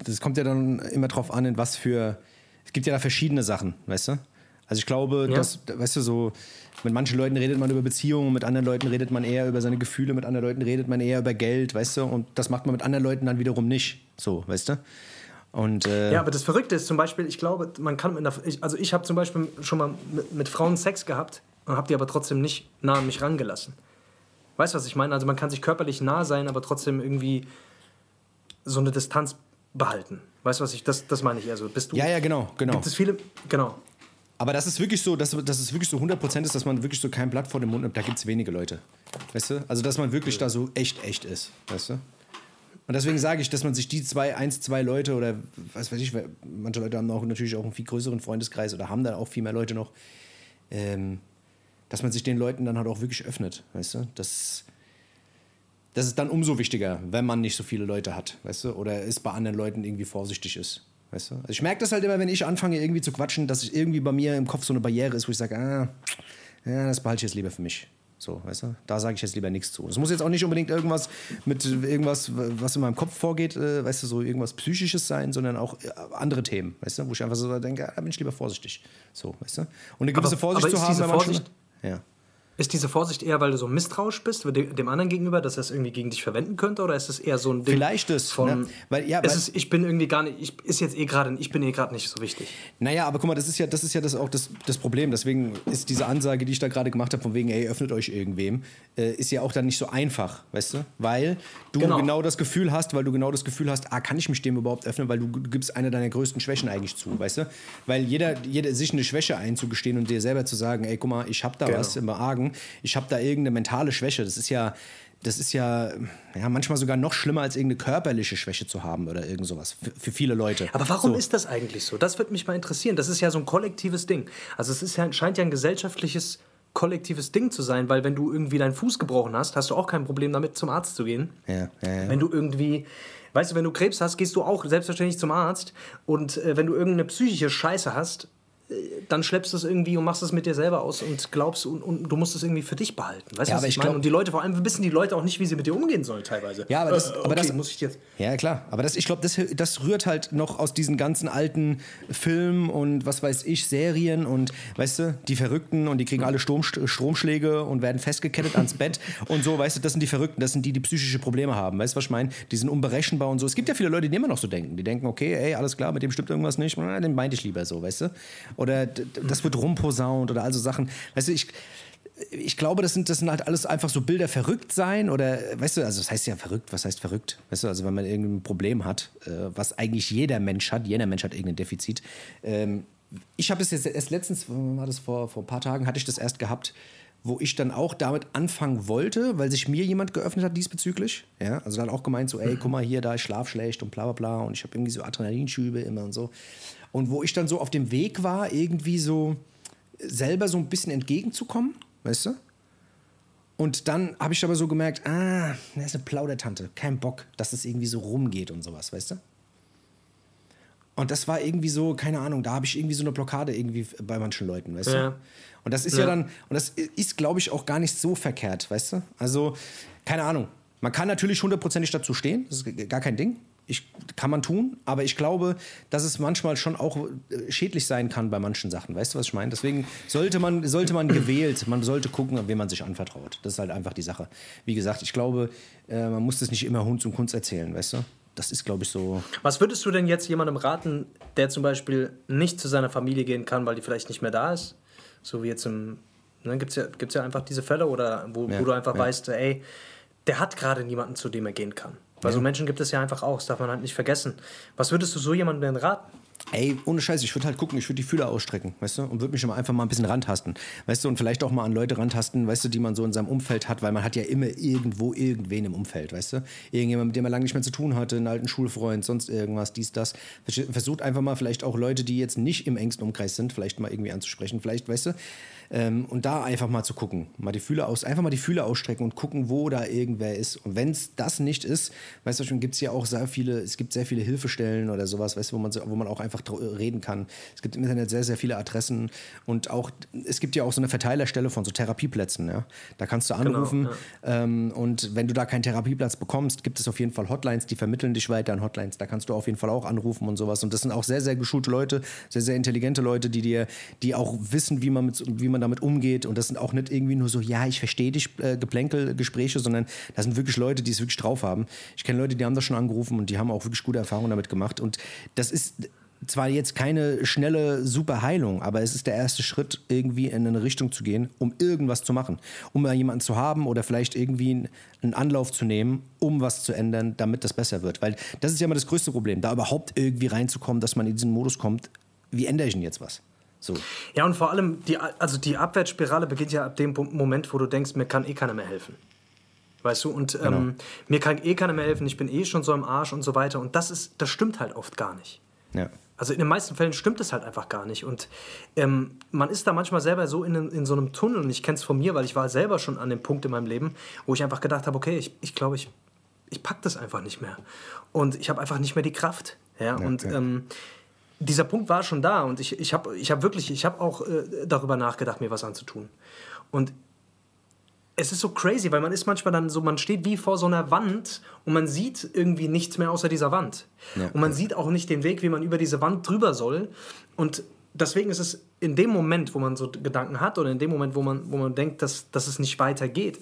das kommt ja dann immer drauf an, in was für. Es gibt ja da verschiedene Sachen, weißt du? Also ich glaube, Ja. dass, weißt du, so, mit manchen Leuten redet man über Beziehungen, mit anderen Leuten redet man eher über seine Gefühle, mit anderen Leuten redet man eher über Geld, weißt du, und das macht man mit anderen Leuten dann wiederum nicht. So, weißt du? Und äh, Ja, aber das Verrückte ist zum Beispiel, ich glaube, man kann mit einer, ich, also ich habe zum Beispiel schon mal mit, mit Frauen Sex gehabt und habe die aber trotzdem nicht nah an mich rangelassen. Weißt du, was ich meine? Also man kann sich körperlich nah sein, aber trotzdem irgendwie so eine Distanz behalten. Weißt du, was ich, das, das meine ich eher so. Bist du, ja, ja, genau, genau. Gibt es viele, genau. Aber das ist wirklich so, dass, dass es wirklich so 100% ist, dass man wirklich so kein Blatt vor den Mund nimmt. Da gibt es wenige Leute. Weißt du? Also, dass man wirklich da so echt, echt ist. Weißt du? Und deswegen sage ich, dass man sich die zwei, eins, zwei Leute oder was weiß ich, manche Leute haben auch natürlich auch einen viel größeren Freundeskreis oder haben dann auch viel mehr Leute noch, ähm, dass man sich den Leuten dann halt auch wirklich öffnet. Weißt du? Das, das ist dann umso wichtiger, wenn man nicht so viele Leute hat. Weißt du? Oder es bei anderen Leuten irgendwie vorsichtig ist. Weißt du? Also ich merke das halt immer, wenn ich anfange irgendwie zu quatschen, dass ich irgendwie bei mir im Kopf so eine Barriere ist, wo ich sage, ah, ja, das behalte ich jetzt lieber für mich. So, weißt du? Da sage ich jetzt lieber nichts zu. Es muss jetzt auch nicht unbedingt irgendwas mit irgendwas, was in meinem Kopf vorgeht, äh, weißt du, so irgendwas Psychisches sein, sondern auch äh, andere Themen, weißt du, wo ich einfach so denke, ah, da bin ich lieber vorsichtig. So, weißt du? Und eine gewisse Aber- Vorsicht aber zu haben, wenn man Vorsicht- schon, ja. Ist diese Vorsicht eher, weil du so misstrauisch bist dem, anderen gegenüber, dass er es irgendwie gegen dich verwenden könnte? Oder ist es eher so ein Ding Vielleicht das, von, ne? Weil- ja, ist weil- es, ich bin irgendwie gar nicht, ich, ist jetzt eh gerade, ich bin eh gerade nicht so wichtig. Naja, aber guck mal, das ist ja das, ist ja das auch das, das Problem. Deswegen ist diese Ansage, die ich da gerade gemacht habe, von wegen, ey, öffnet euch irgendwem, äh, ist ja auch dann nicht so einfach, weißt du? Weil du genau. Genau. das Gefühl hast, weil du genau das Gefühl hast, ah, kann ich mich dem überhaupt öffnen, weil du, du gibst eine deiner größten Schwächen eigentlich zu, weißt du? Weil jeder, jeder sich eine Schwäche einzugestehen und dir selber zu sagen, ey, guck mal, ich hab da Genau. was im Argen, ich hab da irgendeine mentale Schwäche, das ist ja. Das ist ja, ja manchmal sogar noch schlimmer als irgendeine körperliche Schwäche zu haben oder irgend sowas. Für, für viele Leute. Aber warum so. ist das eigentlich so? Das würde mich mal interessieren. Das ist ja so ein kollektives Ding. Also es ist ja, scheint ja ein gesellschaftliches kollektives Ding zu sein, weil wenn du irgendwie deinen Fuß gebrochen hast, hast du auch kein Problem damit, zum Arzt zu gehen. Ja, ja, ja. Wenn du irgendwie, weißt du, wenn du Krebs hast, gehst du auch selbstverständlich zum Arzt. Und äh, wenn du irgendeine psychische Scheiße hast, dann schleppst du es irgendwie und machst es mit dir selber aus und glaubst, und, und du musst es irgendwie für dich behalten. Weißt du, Ja, was aber ich ich meine? Und die Leute, vor allem wissen die Leute auch nicht, wie sie mit dir umgehen sollen teilweise. Ja, aber das- Äh, aber okay, das- muss ich jetzt. Ja, klar. Aber das, ich glaube, das, das rührt halt noch aus diesen ganzen alten Filmen und was weiß ich, Serien und, weißt du, die Verrückten und die kriegen alle Sturm, Stromschläge und werden festgekettet ans Bett und so, weißt du, das sind die Verrückten, das sind die, die psychische Probleme haben. Weißt du, was ich meine? Die sind unberechenbar und so. Es gibt ja viele Leute, die immer noch so denken. Die denken, okay, ey, alles klar, mit dem stimmt irgendwas nicht, den meinte ich lieber so, weißt du? Oder das wird rumposaunt oder also Sachen. Weißt du, ich ich glaube, das sind, das sind halt alles einfach so Bilder verrückt sein oder, weißt du, also das heißt ja verrückt, was heißt verrückt? Weißt du, also wenn man irgendein Problem hat, äh, was eigentlich jeder Mensch hat, jeder Mensch hat irgendein Defizit. Ähm, ich habe es jetzt erst letztens, war das vor, vor ein paar Tagen, hatte ich das erst gehabt, wo ich dann auch damit anfangen wollte, weil sich mir jemand geöffnet hat diesbezüglich. Ja, also dann auch gemeint so, ey, guck mal hier, da ich schlaf schlecht und bla bla bla und ich habe irgendwie so Adrenalinschübe immer und so. Und wo ich dann so auf dem Weg war, irgendwie so selber so ein bisschen entgegenzukommen, weißt du? Und dann habe ich aber so gemerkt, ah, das ist eine Plaudertante, kein Bock, dass es irgendwie so rumgeht und sowas, weißt du? Und das war irgendwie so, keine Ahnung, da habe ich irgendwie so eine Blockade irgendwie bei manchen Leuten, weißt Ja. du? Und das ist ja, Ja. dann, und das ist, glaube ich, auch gar nicht so verkehrt, weißt du? Also, keine Ahnung. Man kann natürlich hundertprozentig dazu stehen, das ist gar kein Ding. Ich, kann man tun, aber ich glaube, dass es manchmal schon auch äh, schädlich sein kann bei manchen Sachen. Weißt du, was ich meine? Deswegen sollte man, sollte man gewählt, man sollte gucken, wem man sich anvertraut. Das ist halt einfach die Sache. Wie gesagt, ich glaube, äh, man muss das nicht immer Hund zum Kunst erzählen, weißt du? Das ist, glaube ich, so. Was würdest du denn jetzt jemandem raten, der zum Beispiel nicht zu seiner Familie gehen kann, weil die vielleicht nicht mehr da ist? So wie jetzt im. Ne, Gibt es ja, gibt's ja einfach diese Fälle, oder wo, Ja, wo du einfach ja. weißt, ey, der hat gerade niemanden, zu dem er gehen kann. Weil so Menschen gibt es ja einfach auch, das darf man halt nicht vergessen. Was würdest du so jemandem denn raten? Ey, ohne Scheiß, ich würde halt gucken, ich würde die Fühler ausstrecken, weißt du, und würde mich immer einfach mal ein bisschen rantasten, weißt du, und vielleicht auch mal an Leute rantasten, weißt du, die man so in seinem Umfeld hat, weil man hat ja immer irgendwo irgendwen im Umfeld, weißt du, irgendjemand, mit dem man lange nicht mehr zu tun hatte, einen alten Schulfreund, sonst irgendwas, dies, das. Versucht einfach mal vielleicht auch Leute, die jetzt nicht im engsten Umkreis sind, vielleicht mal irgendwie anzusprechen, vielleicht, weißt du, Ähm, und da einfach mal zu gucken, mal die Fühler aus, einfach mal die Fühler ausstrecken und gucken, wo da irgendwer ist. Und wenn es das nicht ist, weißt du schon, gibt es ja auch sehr viele, es gibt sehr viele Hilfestellen oder sowas, weißt du, wo man, wo man auch einfach reden kann. Es gibt im Internet sehr, sehr viele Adressen und auch, es gibt ja auch so eine Verteilerstelle von so Therapieplätzen, ja. Da kannst du genau, anrufen genau, ja. ähm, und wenn du da keinen Therapieplatz bekommst, gibt es auf jeden Fall Hotlines, die vermitteln dich weiter an Hotlines. Da kannst du auf jeden Fall auch anrufen und sowas. Und das sind auch sehr, sehr geschulte Leute, sehr, sehr intelligente Leute, die dir, die auch wissen, wie man, mit, wie man damit umgeht. Und das sind auch nicht irgendwie nur so, ja, ich verstehe dich, äh, Geplänkelgespräche, sondern das sind wirklich Leute, die es wirklich drauf haben. Ich kenne Leute, die haben das schon angerufen und die haben auch wirklich gute Erfahrungen damit gemacht. Und das ist zwar jetzt keine schnelle super Heilung, aber es ist der erste Schritt, irgendwie in eine Richtung zu gehen, um irgendwas zu machen. Um mal jemanden zu haben oder vielleicht irgendwie einen Anlauf zu nehmen, um was zu ändern, damit das besser wird. Weil das ist ja immer das größte Problem, da überhaupt irgendwie reinzukommen, dass man in diesen Modus kommt, wie ändere ich denn jetzt was? So. Ja, und vor allem, die, also die Abwärtsspirale beginnt ja ab dem Moment, wo du denkst, mir kann eh keiner mehr helfen. Weißt du, und genau. ähm, mir kann eh keiner mehr helfen, ich bin eh schon so im Arsch und so weiter. Und das ist, das stimmt halt oft gar nicht. Ja. Also in den meisten Fällen stimmt es halt einfach gar nicht. Und ähm, man ist da manchmal selber so in, in so einem Tunnel. Und ich kenne es von mir, weil ich war selber schon an dem Punkt in meinem Leben, wo ich einfach gedacht habe, okay, ich, ich glaube, ich, ich packe das einfach nicht mehr. Und ich habe einfach nicht mehr die Kraft. Ja, ja und ja. Ähm, dieser Punkt war schon da. Und ich, ich habe ich hab wirklich, ich habe auch äh, darüber nachgedacht, mir was anzutun. Und es ist so crazy, weil man ist manchmal dann so, man steht wie vor so einer Wand und man sieht irgendwie nichts mehr außer dieser Wand. Ja. Und man sieht auch nicht den Weg, wie man über diese Wand drüber soll. Und deswegen ist es in dem Moment, wo man so Gedanken hat oder in dem Moment, wo man, wo man denkt, dass, dass es nicht weitergeht,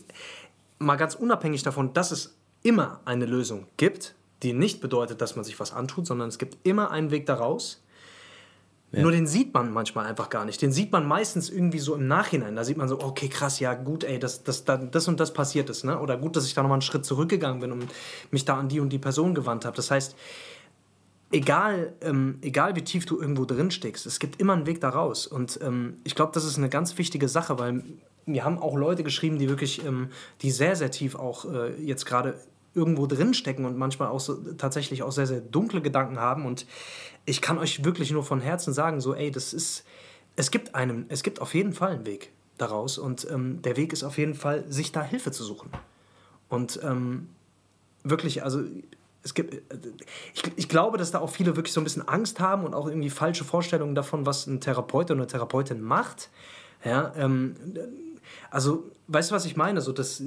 mal ganz unabhängig davon, dass es immer eine Lösung gibt, die nicht bedeutet, dass man sich was antut, sondern es gibt immer einen Weg daraus ja. Nur den sieht man manchmal einfach gar nicht. Den sieht man meistens irgendwie so im Nachhinein. Da sieht man so, okay, krass, ja, gut, ey, das, das, das und das passiert ist. Ne? Oder gut, dass ich da nochmal einen Schritt zurückgegangen bin und mich da an die und die Person gewandt habe. Das heißt, egal, ähm, egal wie tief du irgendwo drin steckst, es gibt immer einen Weg da raus. Und ähm, ich glaube, das ist eine ganz wichtige Sache, weil mir haben auch Leute geschrieben, die wirklich, ähm, die sehr, sehr tief auch äh, jetzt gerade irgendwo drin stecken und manchmal auch so, tatsächlich auch sehr, sehr dunkle Gedanken haben. Und ich kann euch wirklich nur von Herzen sagen, so, ey, das ist, es gibt einem, es gibt auf jeden Fall einen Weg daraus und ähm, der Weg ist auf jeden Fall, sich da Hilfe zu suchen. Und ähm, wirklich, also es gibt, ich, ich glaube, dass da auch viele wirklich so ein bisschen Angst haben und auch irgendwie falsche Vorstellungen davon, was ein Therapeut oder eine Therapeutin macht. Ja, ähm, also, weißt du, was ich meine? So, dass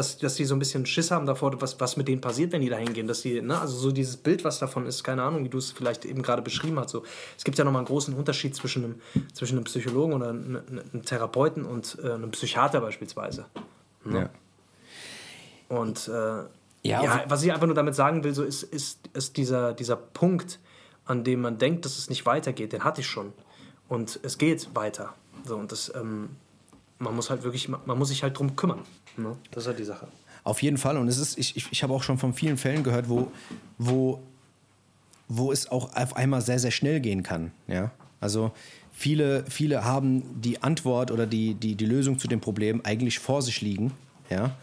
dass, dass die so ein bisschen Schiss haben davor, was, was mit denen passiert, wenn die da hingehen. Dass die, ne, also so dieses Bild, was davon ist, keine Ahnung, wie du es vielleicht eben gerade beschrieben hast. So, es gibt ja nochmal einen großen Unterschied zwischen einem, zwischen einem Psychologen oder einem, einem Therapeuten und äh, einem Psychiater beispielsweise. Ne? Ja. Und äh, ja, ja, was ich einfach nur damit sagen will, so ist, ist, ist dieser, dieser Punkt, an dem man denkt, dass es nicht weitergeht, den hatte ich schon. Und es geht weiter. So, und das, ähm, man muss halt wirklich, man muss sich halt drum kümmern. Ne? Das ist halt die Sache. Auf jeden Fall. Und es ist, ich, ich, ich habe auch schon von vielen Fällen gehört, wo, wo, wo es auch auf einmal sehr, sehr schnell gehen kann. Ja? Also viele, viele haben die Antwort oder die, die, die Lösung zu dem Problem eigentlich vor sich liegen. Ja?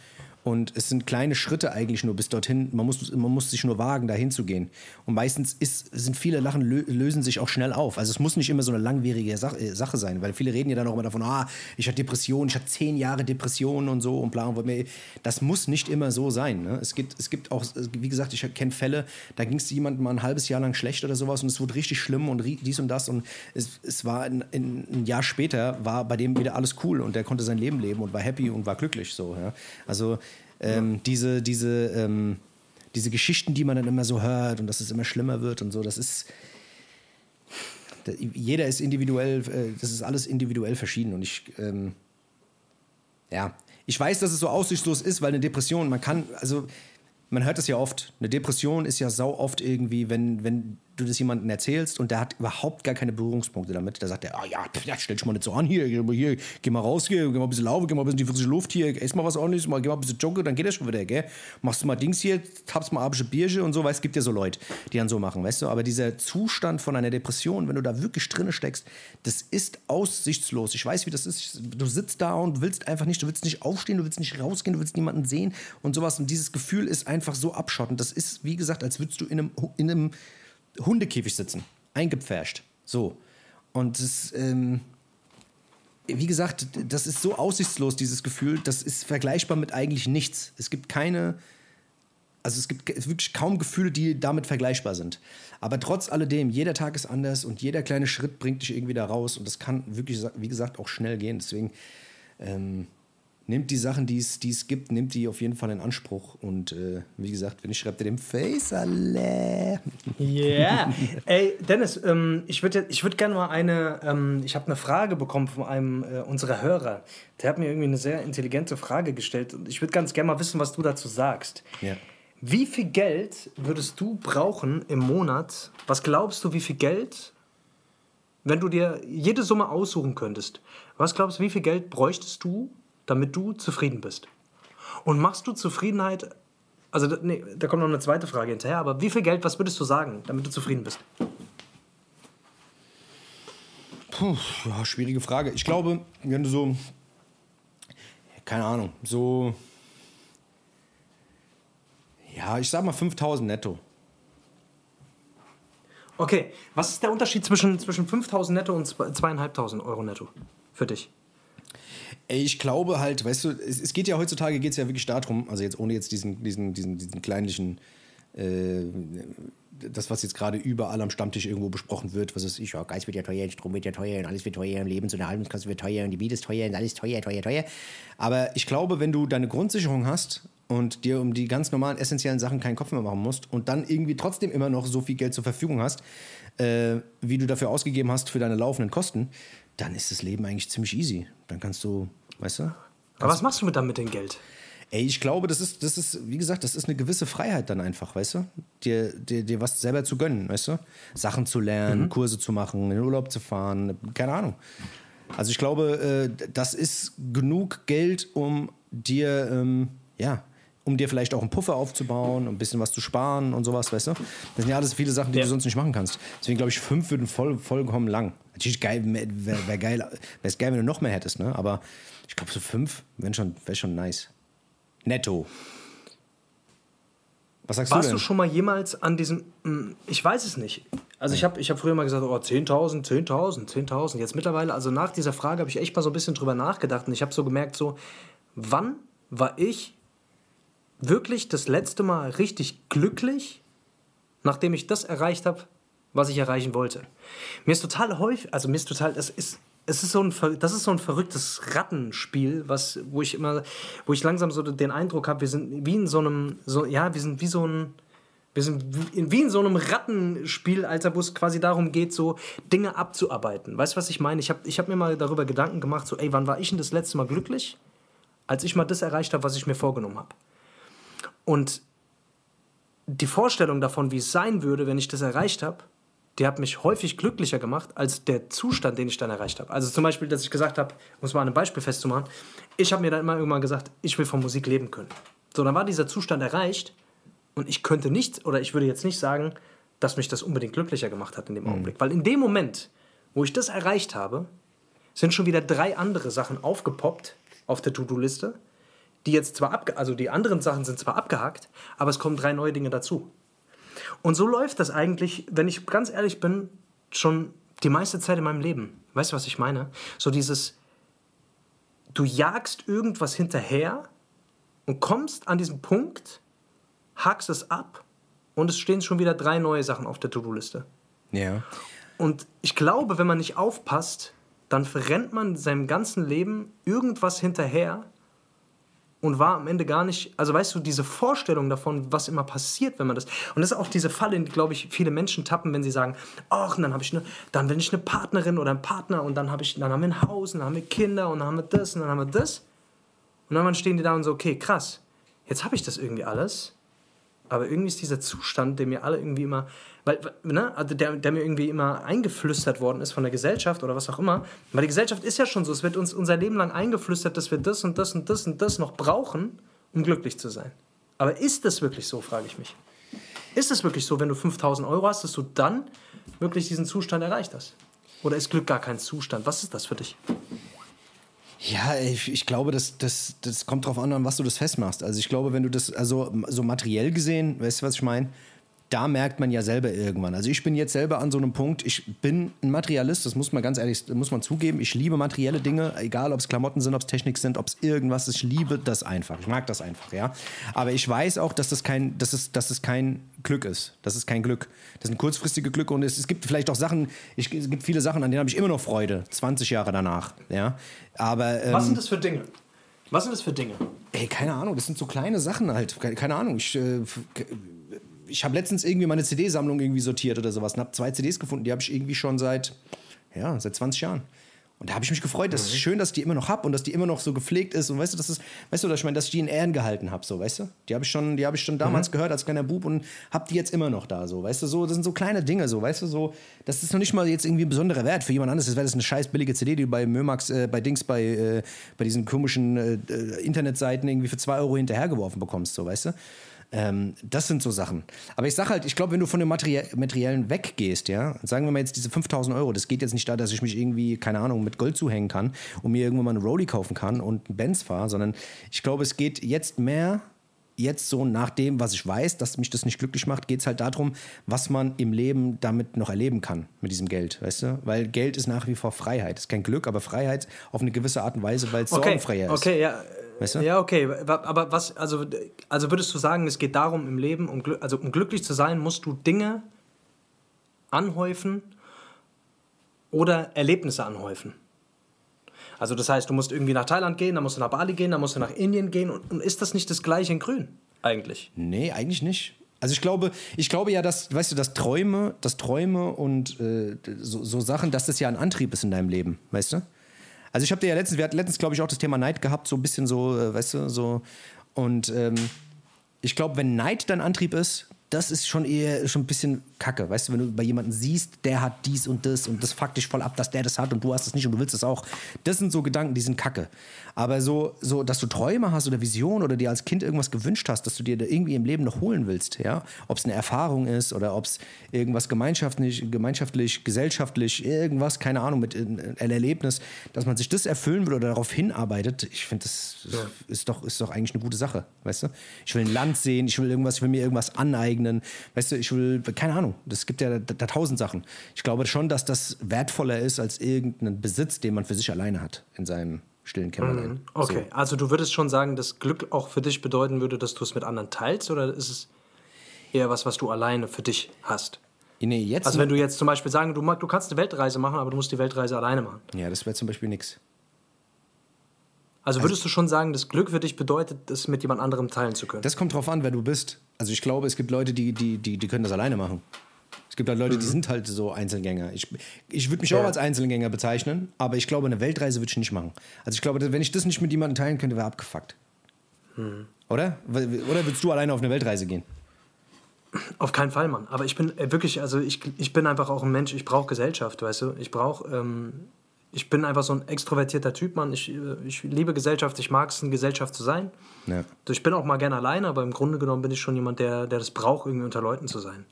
Und es sind kleine Schritte eigentlich nur bis dorthin. Man muss, man muss sich nur wagen, dahin zu gehen. Und meistens ist, sind viele Lachen lösen sich auch schnell auf. Also es muss nicht immer so eine langwierige äh, Sache sein, weil viele reden ja dann auch immer davon, ah, ich hatte Depressionen, ich hatte zehn Jahre Depressionen und so und bla. Und das muss nicht immer so sein. Ne? Es, gibt, es gibt auch, wie gesagt, ich kenne Fälle, da ging es jemandem mal ein halbes Jahr lang schlecht oder sowas und es wurde richtig schlimm und dies und das. Und es, es war in, in, ein Jahr später, war bei dem wieder alles cool und der konnte sein Leben leben und war happy und war glücklich. So, ja? Also ähm, diese, diese, ähm, diese Geschichten, die man dann immer so hört und dass es immer schlimmer wird und so, das ist. Jeder ist individuell, äh, das ist alles individuell verschieden und ich. Ähm, ja, ich weiß, dass es so aussichtslos ist, weil eine Depression, man kann, also man hört das ja oft. Eine Depression ist ja sau oft irgendwie, wenn, wenn du das jemandem erzählst und der hat überhaupt gar keine Berührungspunkte damit. Da sagt er, ah ja, ja, stell dich mal nicht so an hier, hier, geh mal raus hier, geh mal ein bisschen laufen, geh mal ein bisschen die frische Luft hier, ess mal was ordentliches, mal, geh mal ein bisschen joggen, dann geht das schon wieder, gell? Machst du mal Dings hier, tappst mal abische Bierchen und so, weißt, gibt ja so Leute, die dann so machen, weißt du? Aber dieser Zustand von einer Depression, wenn du da wirklich drinne steckst, das ist aussichtslos. Ich weiß, wie das ist. Du sitzt da und willst einfach nicht, du willst nicht aufstehen, du willst nicht rausgehen, du willst niemanden sehen und sowas. Und dieses Gefühl ist einfach so abschottend. Das ist, wie gesagt, als würdest du in einem, in einem Hundekäfig sitzen, eingepfercht. So. Und das, ähm, wie gesagt, das ist so aussichtslos, dieses Gefühl, das ist vergleichbar mit eigentlich nichts. Es gibt keine, also es gibt wirklich kaum Gefühle, die damit vergleichbar sind. Aber trotz alledem, jeder Tag ist anders und jeder kleine Schritt bringt dich irgendwie da raus und das kann wirklich, wie gesagt, auch schnell gehen. Deswegen ähm, nimmt die Sachen, die es gibt, nimmt die auf jeden Fall in Anspruch. Und äh, wie gesagt, wenn ich schreibe dem Face alle. Yeah. Ey, Dennis, ähm, ich würde ich würd gerne mal eine, ähm, ich habe eine Frage bekommen von einem äh, unserer Hörer. Der hat mir irgendwie eine sehr intelligente Frage gestellt und ich würde ganz gerne mal wissen, was du dazu sagst. Ja. Wie viel Geld würdest du brauchen im Monat? Was glaubst du, wie viel Geld, wenn du dir jede Summe aussuchen könntest, was glaubst du, wie viel Geld bräuchtest du, damit du zufrieden bist. Und machst du Zufriedenheit, also nee, da kommt noch eine zweite Frage hinterher, aber wie viel Geld, was würdest du sagen, damit du zufrieden bist? Puh, ja, schwierige Frage. Ich glaube, wenn du so, keine Ahnung, so, ja, ich sag mal 5000 netto. Okay, was ist der Unterschied zwischen, zwischen 5000 netto und 2500 Euro netto für dich? Ich glaube halt, weißt du, es, es geht ja heutzutage geht es ja wirklich darum, also jetzt ohne jetzt diesen, diesen, diesen, diesen kleinlichen, äh, das, was jetzt gerade überall am Stammtisch irgendwo besprochen wird, was ist ich, ja, Geist wird ja teuer, Strom wird ja teuer und alles wird teuer im Leben, so eine wird teuer und die Miete ist teuer und alles teuer, teuer, teuer. Aber ich glaube, wenn du deine Grundsicherung hast und dir um die ganz normalen essentiellen Sachen keinen Kopf mehr machen musst und dann irgendwie trotzdem immer noch so viel Geld zur Verfügung hast, äh, wie du dafür ausgegeben hast für deine laufenden Kosten, dann ist das Leben eigentlich ziemlich easy. Dann kannst du, weißt du? Aber was machst du mit dann mit dem Geld? Ey, ich glaube, das ist, das ist, wie gesagt, das ist eine gewisse Freiheit dann einfach, weißt du? Dir, dir, dir was selber zu gönnen, weißt du? Sachen zu lernen, mhm. Kurse zu machen, in den Urlaub zu fahren, keine Ahnung. Also ich glaube, äh, das ist genug Geld, um dir, ähm, ja, um dir vielleicht auch einen Puffer aufzubauen, ein bisschen was zu sparen und sowas, weißt du? Das sind ja alles viele Sachen, die ja. du sonst nicht machen kannst. Deswegen glaube ich, fünf würden voll, vollkommen lang. Natürlich geil, wäre wär geil, wäre es geil, wenn du noch mehr hättest, ne? Aber ich glaube, so fünf wäre schon, wär schon nice. Netto. Was sagst Warst du, denn? du schon mal jemals an diesem. Hm, ich weiß es nicht. Also, ich habe ich hab früher mal gesagt, oh, 10.000, 10.000, 10.000. Jetzt mittlerweile, also nach dieser Frage habe ich echt mal so ein bisschen drüber nachgedacht und ich habe so gemerkt, so, wann war ich wirklich das letzte Mal richtig glücklich, nachdem ich das erreicht habe, was ich erreichen wollte. Mir ist total häufig, also mir ist total, das ist, es ist so ein, das ist so ein verrücktes Rattenspiel, was, wo ich immer, wo ich langsam so den Eindruck habe, wir sind wie in so einem, so, ja, wir sind wie so ein, wir sind wie in so einem Rattenspiel, Alter, wo es quasi darum geht, so Dinge abzuarbeiten. Weißt du, was ich meine? Ich habe ich hab mir mal darüber Gedanken gemacht, so, ey, wann war ich denn das letzte Mal glücklich? Als ich mal das erreicht habe, was ich mir vorgenommen habe. Und die Vorstellung davon, wie es sein würde, wenn ich das erreicht habe, die hat mich häufig glücklicher gemacht als der Zustand, den ich dann erreicht habe. Also zum Beispiel, dass ich gesagt habe, um es mal an einem Beispiel festzumachen, ich habe mir dann immer irgendwann gesagt, ich will von Musik leben können. So, dann war dieser Zustand erreicht und ich könnte nicht, oder ich würde jetzt nicht sagen, dass mich das unbedingt glücklicher gemacht hat in dem mhm. Augenblick. Weil in dem Moment, wo ich das erreicht habe, sind schon wieder drei andere Sachen aufgepoppt auf der To-Do-Liste, die jetzt zwar abge also die anderen Sachen sind zwar abgehakt, aber es kommen drei neue Dinge dazu. Und so läuft das eigentlich, wenn ich ganz ehrlich bin, schon die meiste Zeit in meinem Leben. Weißt du, was ich meine? So dieses, du jagst irgendwas hinterher und kommst an diesen Punkt, hakst es ab und es stehen schon wieder drei neue Sachen auf der To-Do-Liste. Ja. Und ich glaube, wenn man nicht aufpasst, dann verrennt man seinem ganzen Leben irgendwas hinterher, und war am Ende gar nicht, also weißt du, diese Vorstellung davon, was immer passiert, wenn man das, und das ist auch diese Falle, in die, glaube ich, viele Menschen tappen, wenn sie sagen, ach, dann habe ich eine, dann bin ich eine Partnerin oder ein Partner und dann habe ich, dann haben wir ein Haus und dann haben wir Kinder und dann haben wir das und dann haben wir das. Und dann stehen die da und so, okay, krass, jetzt habe ich das irgendwie alles, aber irgendwie ist dieser Zustand, der mir alle irgendwie immer, weil, ne, also der, der mir irgendwie immer eingeflüstert worden ist von der Gesellschaft oder was auch immer. Weil die Gesellschaft ist ja schon so, es wird uns unser Leben lang eingeflüstert, dass wir das und das und das und das noch brauchen, um glücklich zu sein. Aber ist das wirklich so, frage ich mich. Ist es wirklich so, wenn du 5000 Euro hast, dass du dann wirklich diesen Zustand erreicht hast? Oder ist Glück gar kein Zustand? Was ist das für dich? Ja, ich, ich, glaube, das, das, das kommt drauf an, an was du das festmachst. Also ich glaube, wenn du das, also so materiell gesehen, weißt du, was ich meine? Da merkt man ja selber irgendwann. Also ich bin jetzt selber an so einem Punkt, ich bin ein Materialist, das muss man ganz ehrlich, muss man zugeben. Ich liebe materielle Dinge, egal ob es Klamotten sind, ob es Technik sind, ob es irgendwas ist. Ich liebe das einfach. Ich mag das einfach, ja. Aber ich weiß auch, dass das kein, dass es, dass es kein Glück ist. Das ist kein Glück. Das sind kurzfristige Glücke und es, es gibt vielleicht auch Sachen, ich, es gibt viele Sachen, an denen habe ich immer noch Freude, 20 Jahre danach, ja. Aber, ähm, Was sind das für Dinge? Was sind das für Dinge? Ey, keine Ahnung, das sind so kleine Sachen halt. Keine, keine Ahnung, ich, äh, ich habe letztens irgendwie meine CD-Sammlung irgendwie sortiert oder sowas und habe zwei CDs gefunden, die habe ich irgendwie schon seit, ja, seit 20 Jahren. Und da habe ich mich gefreut. Das ist Mhm. schön, dass ich die immer noch habe und dass die immer noch so gepflegt ist. Und weißt du, das ist, weißt du, dass ich meine, dass ich die in Ehren gehalten habe, so, weißt du? Die habe ich schon, die habe ich schon Mhm. damals gehört als kleiner Bub und habe die jetzt immer noch da, so, weißt du, so, das sind so kleine Dinge, so, weißt du, so, das ist noch nicht mal jetzt irgendwie ein besonderer Wert für jemand anderes. Das wäre das eine scheiß billige CD, die du bei Mömax, äh, bei Dings, bei, äh, bei diesen komischen äh, äh, Internetseiten irgendwie für 2 Euro hinterhergeworfen bekommst, so, weißt du? Ähm, das sind so Sachen. Aber ich sag halt, ich glaube, wenn du von dem Materie Materiellen weggehst, ja, sagen wir mal jetzt diese 5000 Euro, das geht jetzt nicht da, dass ich mich irgendwie, keine Ahnung, mit Gold zuhängen kann und mir irgendwann mal eine Rolli kaufen kann und einen Benz fahre, sondern ich glaube, es geht jetzt mehr, jetzt so nach dem, was ich weiß, dass mich das nicht glücklich macht, geht es halt darum, was man im Leben damit noch erleben kann, mit diesem Geld, weißt du? Weil Geld ist nach wie vor Freiheit. ist kein Glück, aber Freiheit auf eine gewisse Art und Weise, weil es Okay, sorgenfreier ist. okay, ja. Weißt du? Ja, okay. Aber was, also, also würdest du sagen, es geht darum im Leben, um, also um glücklich zu sein, musst du Dinge anhäufen oder Erlebnisse anhäufen? Also das heißt, du musst irgendwie nach Thailand gehen, dann musst du nach Bali gehen, dann musst du nach Indien gehen. Und, und ist das nicht das gleiche in Grün eigentlich? Nee, eigentlich nicht. Also ich glaube, ich glaube ja, dass, weißt du, dass Träume, dass Träume und äh, so, so Sachen, dass das ja ein Antrieb ist in deinem Leben, weißt du? Also ich habe dir ja letztens, wir hatten letztens, glaube ich, auch das Thema Neid gehabt, so ein bisschen so, äh, weißt du, so. Und ähm, ich glaube, wenn Neid dein Antrieb ist, das ist schon eher schon ein bisschen kacke. Weißt du, wenn du bei jemandem siehst, der hat dies und das und das fuckt dich voll ab, dass der das hat und du hast es nicht und du willst es auch. Das sind so Gedanken, die sind kacke. Aber so, so, dass du Träume hast oder Visionen oder dir als Kind irgendwas gewünscht hast, dass du dir da irgendwie im Leben noch holen willst, ja, ob es eine Erfahrung ist oder ob es irgendwas gemeinschaftlich, gemeinschaftlich, gesellschaftlich, irgendwas, keine Ahnung, mit äh, ein Erlebnis, dass man sich das erfüllen will oder darauf hinarbeitet, ich finde, das ist, doch, ist doch eigentlich eine gute Sache, weißt du? Ich will ein Land sehen, ich will irgendwas, ich will mir irgendwas aneignen, weißt du, ich will, keine Ahnung, das gibt ja da, da tausend Sachen. Ich glaube schon, dass das wertvoller ist als irgendein Besitz, den man für sich alleine hat in seinem stillen Kämmerlein. Okay, also du würdest schon sagen, dass Glück auch für dich bedeuten würde, dass du es mit anderen teilst oder ist es eher was, was du alleine für dich hast? So. Nee, jetzt, Also wenn du jetzt zum Beispiel sagen, du, du kannst eine Weltreise machen, aber du musst die Weltreise alleine machen. ja, das wäre zum Beispiel nichts. Also würdest du schon sagen, dass Glück für dich bedeutet, das mit jemand anderem teilen zu können? Das kommt drauf an, wer du bist. Also ich glaube, es gibt Leute, die, die, die, die können das alleine machen. Es gibt halt Leute, die sind halt so Einzelgänger. Ich, ich würde mich auch Mhm. Ja. als Einzelgänger bezeichnen, aber ich glaube, eine Weltreise würde ich nicht machen. Also ich glaube, wenn ich das nicht mit jemandem teilen könnte, wäre abgefuckt. Mhm. Oder? Oder würdest du alleine auf eine Weltreise gehen? Auf keinen Fall, Mann. Aber ich bin äh, wirklich, also ich, ich bin einfach auch ein Mensch, ich brauche Gesellschaft, weißt du? Ich brauche, ähm, ich bin einfach so ein extrovertierter Typ, Mann. Ich, äh, ich liebe Gesellschaft, ich mag es, in Gesellschaft zu sein. Ja. Also ich bin auch mal gerne alleine, aber im Grunde genommen bin ich schon jemand, der, der das braucht, irgendwie unter Leuten zu sein.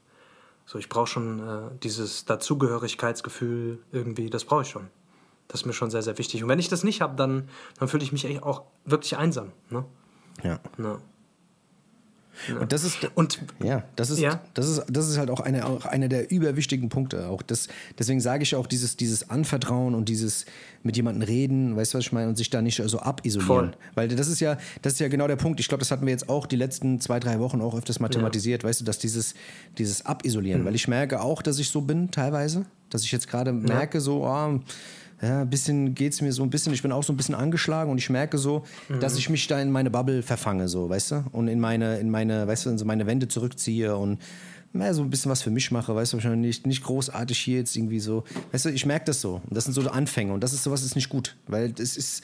So, ich brauche schon äh, dieses Dazugehörigkeitsgefühl irgendwie, das brauche ich schon. Das ist mir schon sehr, sehr wichtig. Und wenn ich das nicht habe, dann, dann fühle ich mich echt auch wirklich einsam. Ne? Ja. Ne? Und das ist, Und ja, das ist, Ja. das ist, das ist halt auch eine, auch einer der überwichtigen Punkte. Auch das, deswegen sage ich auch dieses, dieses Anvertrauen und dieses mit jemandem reden, weißt du, was ich meine, und sich da nicht so abisolieren. Voll. Weil das ist ja, das ist ja genau der Punkt. Ich glaube, das hatten wir jetzt auch die letzten zwei, drei Wochen auch öfters mal thematisiert, weißt du, dass dieses, dieses Abisolieren. Hm. Weil ich merke auch, dass ich so bin, teilweise, dass ich jetzt gerade merke, so, ah, ja, ein bisschen geht es mir so ein bisschen, ich bin auch so ein bisschen angeschlagen und ich merke so, dass ich mich da in meine Bubble verfange, so, weißt du? Und in meine, in meine, weißt du, in so meine Wände zurückziehe und na, so ein bisschen was für mich mache, weißt du, wahrscheinlich nicht, nicht großartig hier jetzt irgendwie so, weißt du, ich merke das so. Und das sind so Anfänge und das ist sowas ist nicht gut, weil das ist,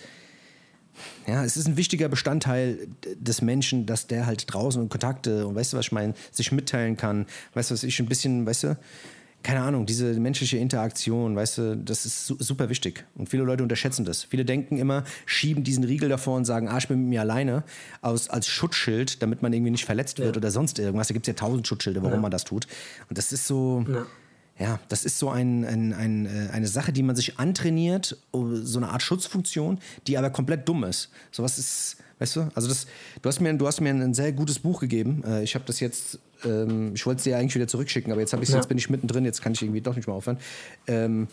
ja, es ist ein wichtiger Bestandteil des Menschen, dass der halt draußen und Kontakte und weißt du, was ich meine, sich mitteilen kann, weißt du, was ich ein bisschen, weißt du, keine Ahnung, diese menschliche Interaktion, weißt du, das ist su super wichtig. Und viele Leute unterschätzen das. Viele denken immer, schieben diesen Riegel davor und sagen, ah, ich bin mit mir alleine, aus, als Schutzschild, damit man irgendwie nicht verletzt wird oder sonst irgendwas. Da gibt es ja tausend Schutzschilde, warum man das tut. Und das ist so. Ja, das ist so ein, ein, ein, äh, eine Sache, die man sich antrainiert, oh, so eine Art Schutzfunktion, die aber komplett dumm ist. Sowas ist, weißt du, also das, du hast mir, du hast mir ein sehr gutes Buch gegeben. Äh, Ich habe das jetzt Ähm, ich wollte es dir eigentlich wieder zurückschicken, aber jetzt, ich, ja. jetzt bin ich mittendrin, jetzt kann ich irgendwie doch nicht mehr aufhören. Ähm,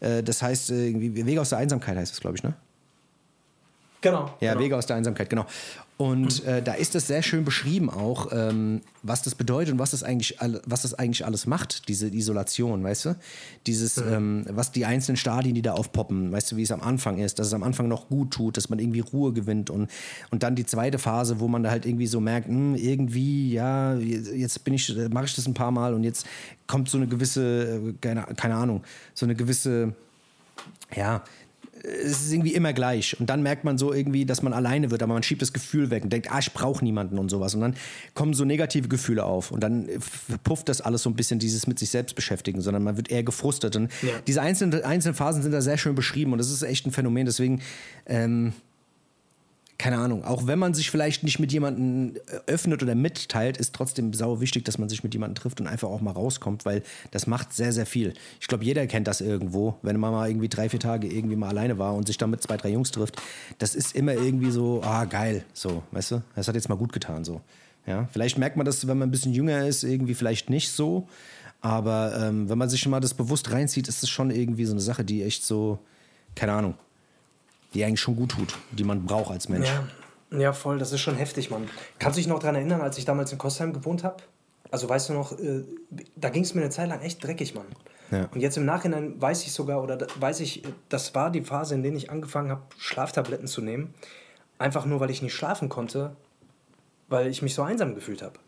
äh, das heißt, äh, irgendwie Wege aus der Einsamkeit heißt es, glaube ich, ne? Genau. Ja, genau. Wege aus der Einsamkeit, genau. Und äh, da ist das sehr schön beschrieben auch, ähm, was das bedeutet und was das eigentlich, was das eigentlich alles macht, diese Isolation, weißt du? Dieses, ähm, was die einzelnen Stadien, die da aufpoppen, weißt du, wie es am Anfang ist, dass es am Anfang noch gut tut, dass man irgendwie Ruhe gewinnt und, und dann die zweite Phase, wo man da halt irgendwie so merkt, mh, hm, irgendwie, ja, jetzt bin ich, mache ich das ein paar Mal und jetzt kommt so eine gewisse, äh, keine, keine Ahnung, so eine gewisse, ja, es ist irgendwie immer gleich. Und dann merkt man so irgendwie, dass man alleine wird, aber man schiebt das Gefühl weg und denkt, ah, ich brauche niemanden und sowas. Und dann kommen so negative Gefühle auf und dann pufft das alles so ein bisschen dieses mit sich selbst beschäftigen, sondern man wird eher gefrustet. Und ja. diese einzelnen, einzelnen Phasen sind da sehr schön beschrieben und das ist echt ein Phänomen. Deswegen, ähm, keine Ahnung, auch wenn man sich vielleicht nicht mit jemandem äh, öffnet oder mitteilt, ist trotzdem sau wichtig, dass man sich mit jemandem trifft und einfach auch mal rauskommt, weil das macht sehr, sehr viel. Ich glaube, jeder kennt das irgendwo, wenn man mal irgendwie drei, vier Tage irgendwie mal alleine war und sich dann mit zwei, drei Jungs trifft. Das ist immer irgendwie so, ah, geil, so, weißt du? Das hat jetzt mal gut getan, so. Ja, vielleicht merkt man das, wenn man ein bisschen jünger ist, irgendwie vielleicht nicht so. Aber ähm, wenn man sich schon mal das bewusst reinzieht, ist es schon irgendwie so eine Sache, die echt so, keine Ahnung, die eigentlich schon gut tut, die man braucht als Mensch. Ja, ja voll, das ist schon heftig, Mann. Kannst du dich noch daran erinnern, als ich damals in Kostheim gewohnt habe? Also weißt du noch, äh, da ging es mir eine Zeit lang echt dreckig, Mann. Ja. Und jetzt im Nachhinein weiß ich sogar, oder weiß ich, das war die Phase, in der ich angefangen habe, Schlaftabletten zu nehmen. Einfach nur, weil ich nicht schlafen konnte, weil ich mich so einsam gefühlt habe.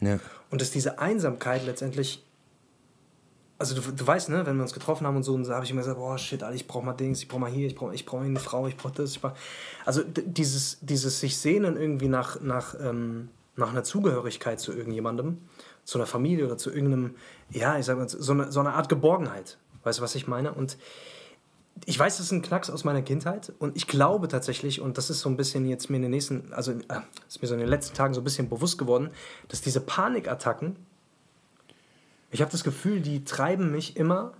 Ja. Und dass diese Einsamkeit letztendlich also du, du weißt, ne, wenn wir uns getroffen haben und so, und so habe ich immer gesagt, boah, shit, Alter, ich brauche mal Dings, ich brauche mal hier, ich brauche ich brauch eine Frau, ich brauche das, ich brauch... Also dieses, dieses sich sehnen irgendwie nach, nach, ähm, nach einer Zugehörigkeit zu irgendjemandem, zu einer Familie oder zu irgendeinem, ja, ich sag mal, so eine, so eine Art Geborgenheit. Weißt du, was ich meine? Und ich weiß, das ist ein Knacks aus meiner Kindheit und ich glaube tatsächlich, und das ist so ein bisschen jetzt mir in den nächsten, also äh, ist mir so in den letzten Tagen so ein bisschen bewusst geworden, dass diese Panikattacken, ich habe das Gefühl, die treiben mich immer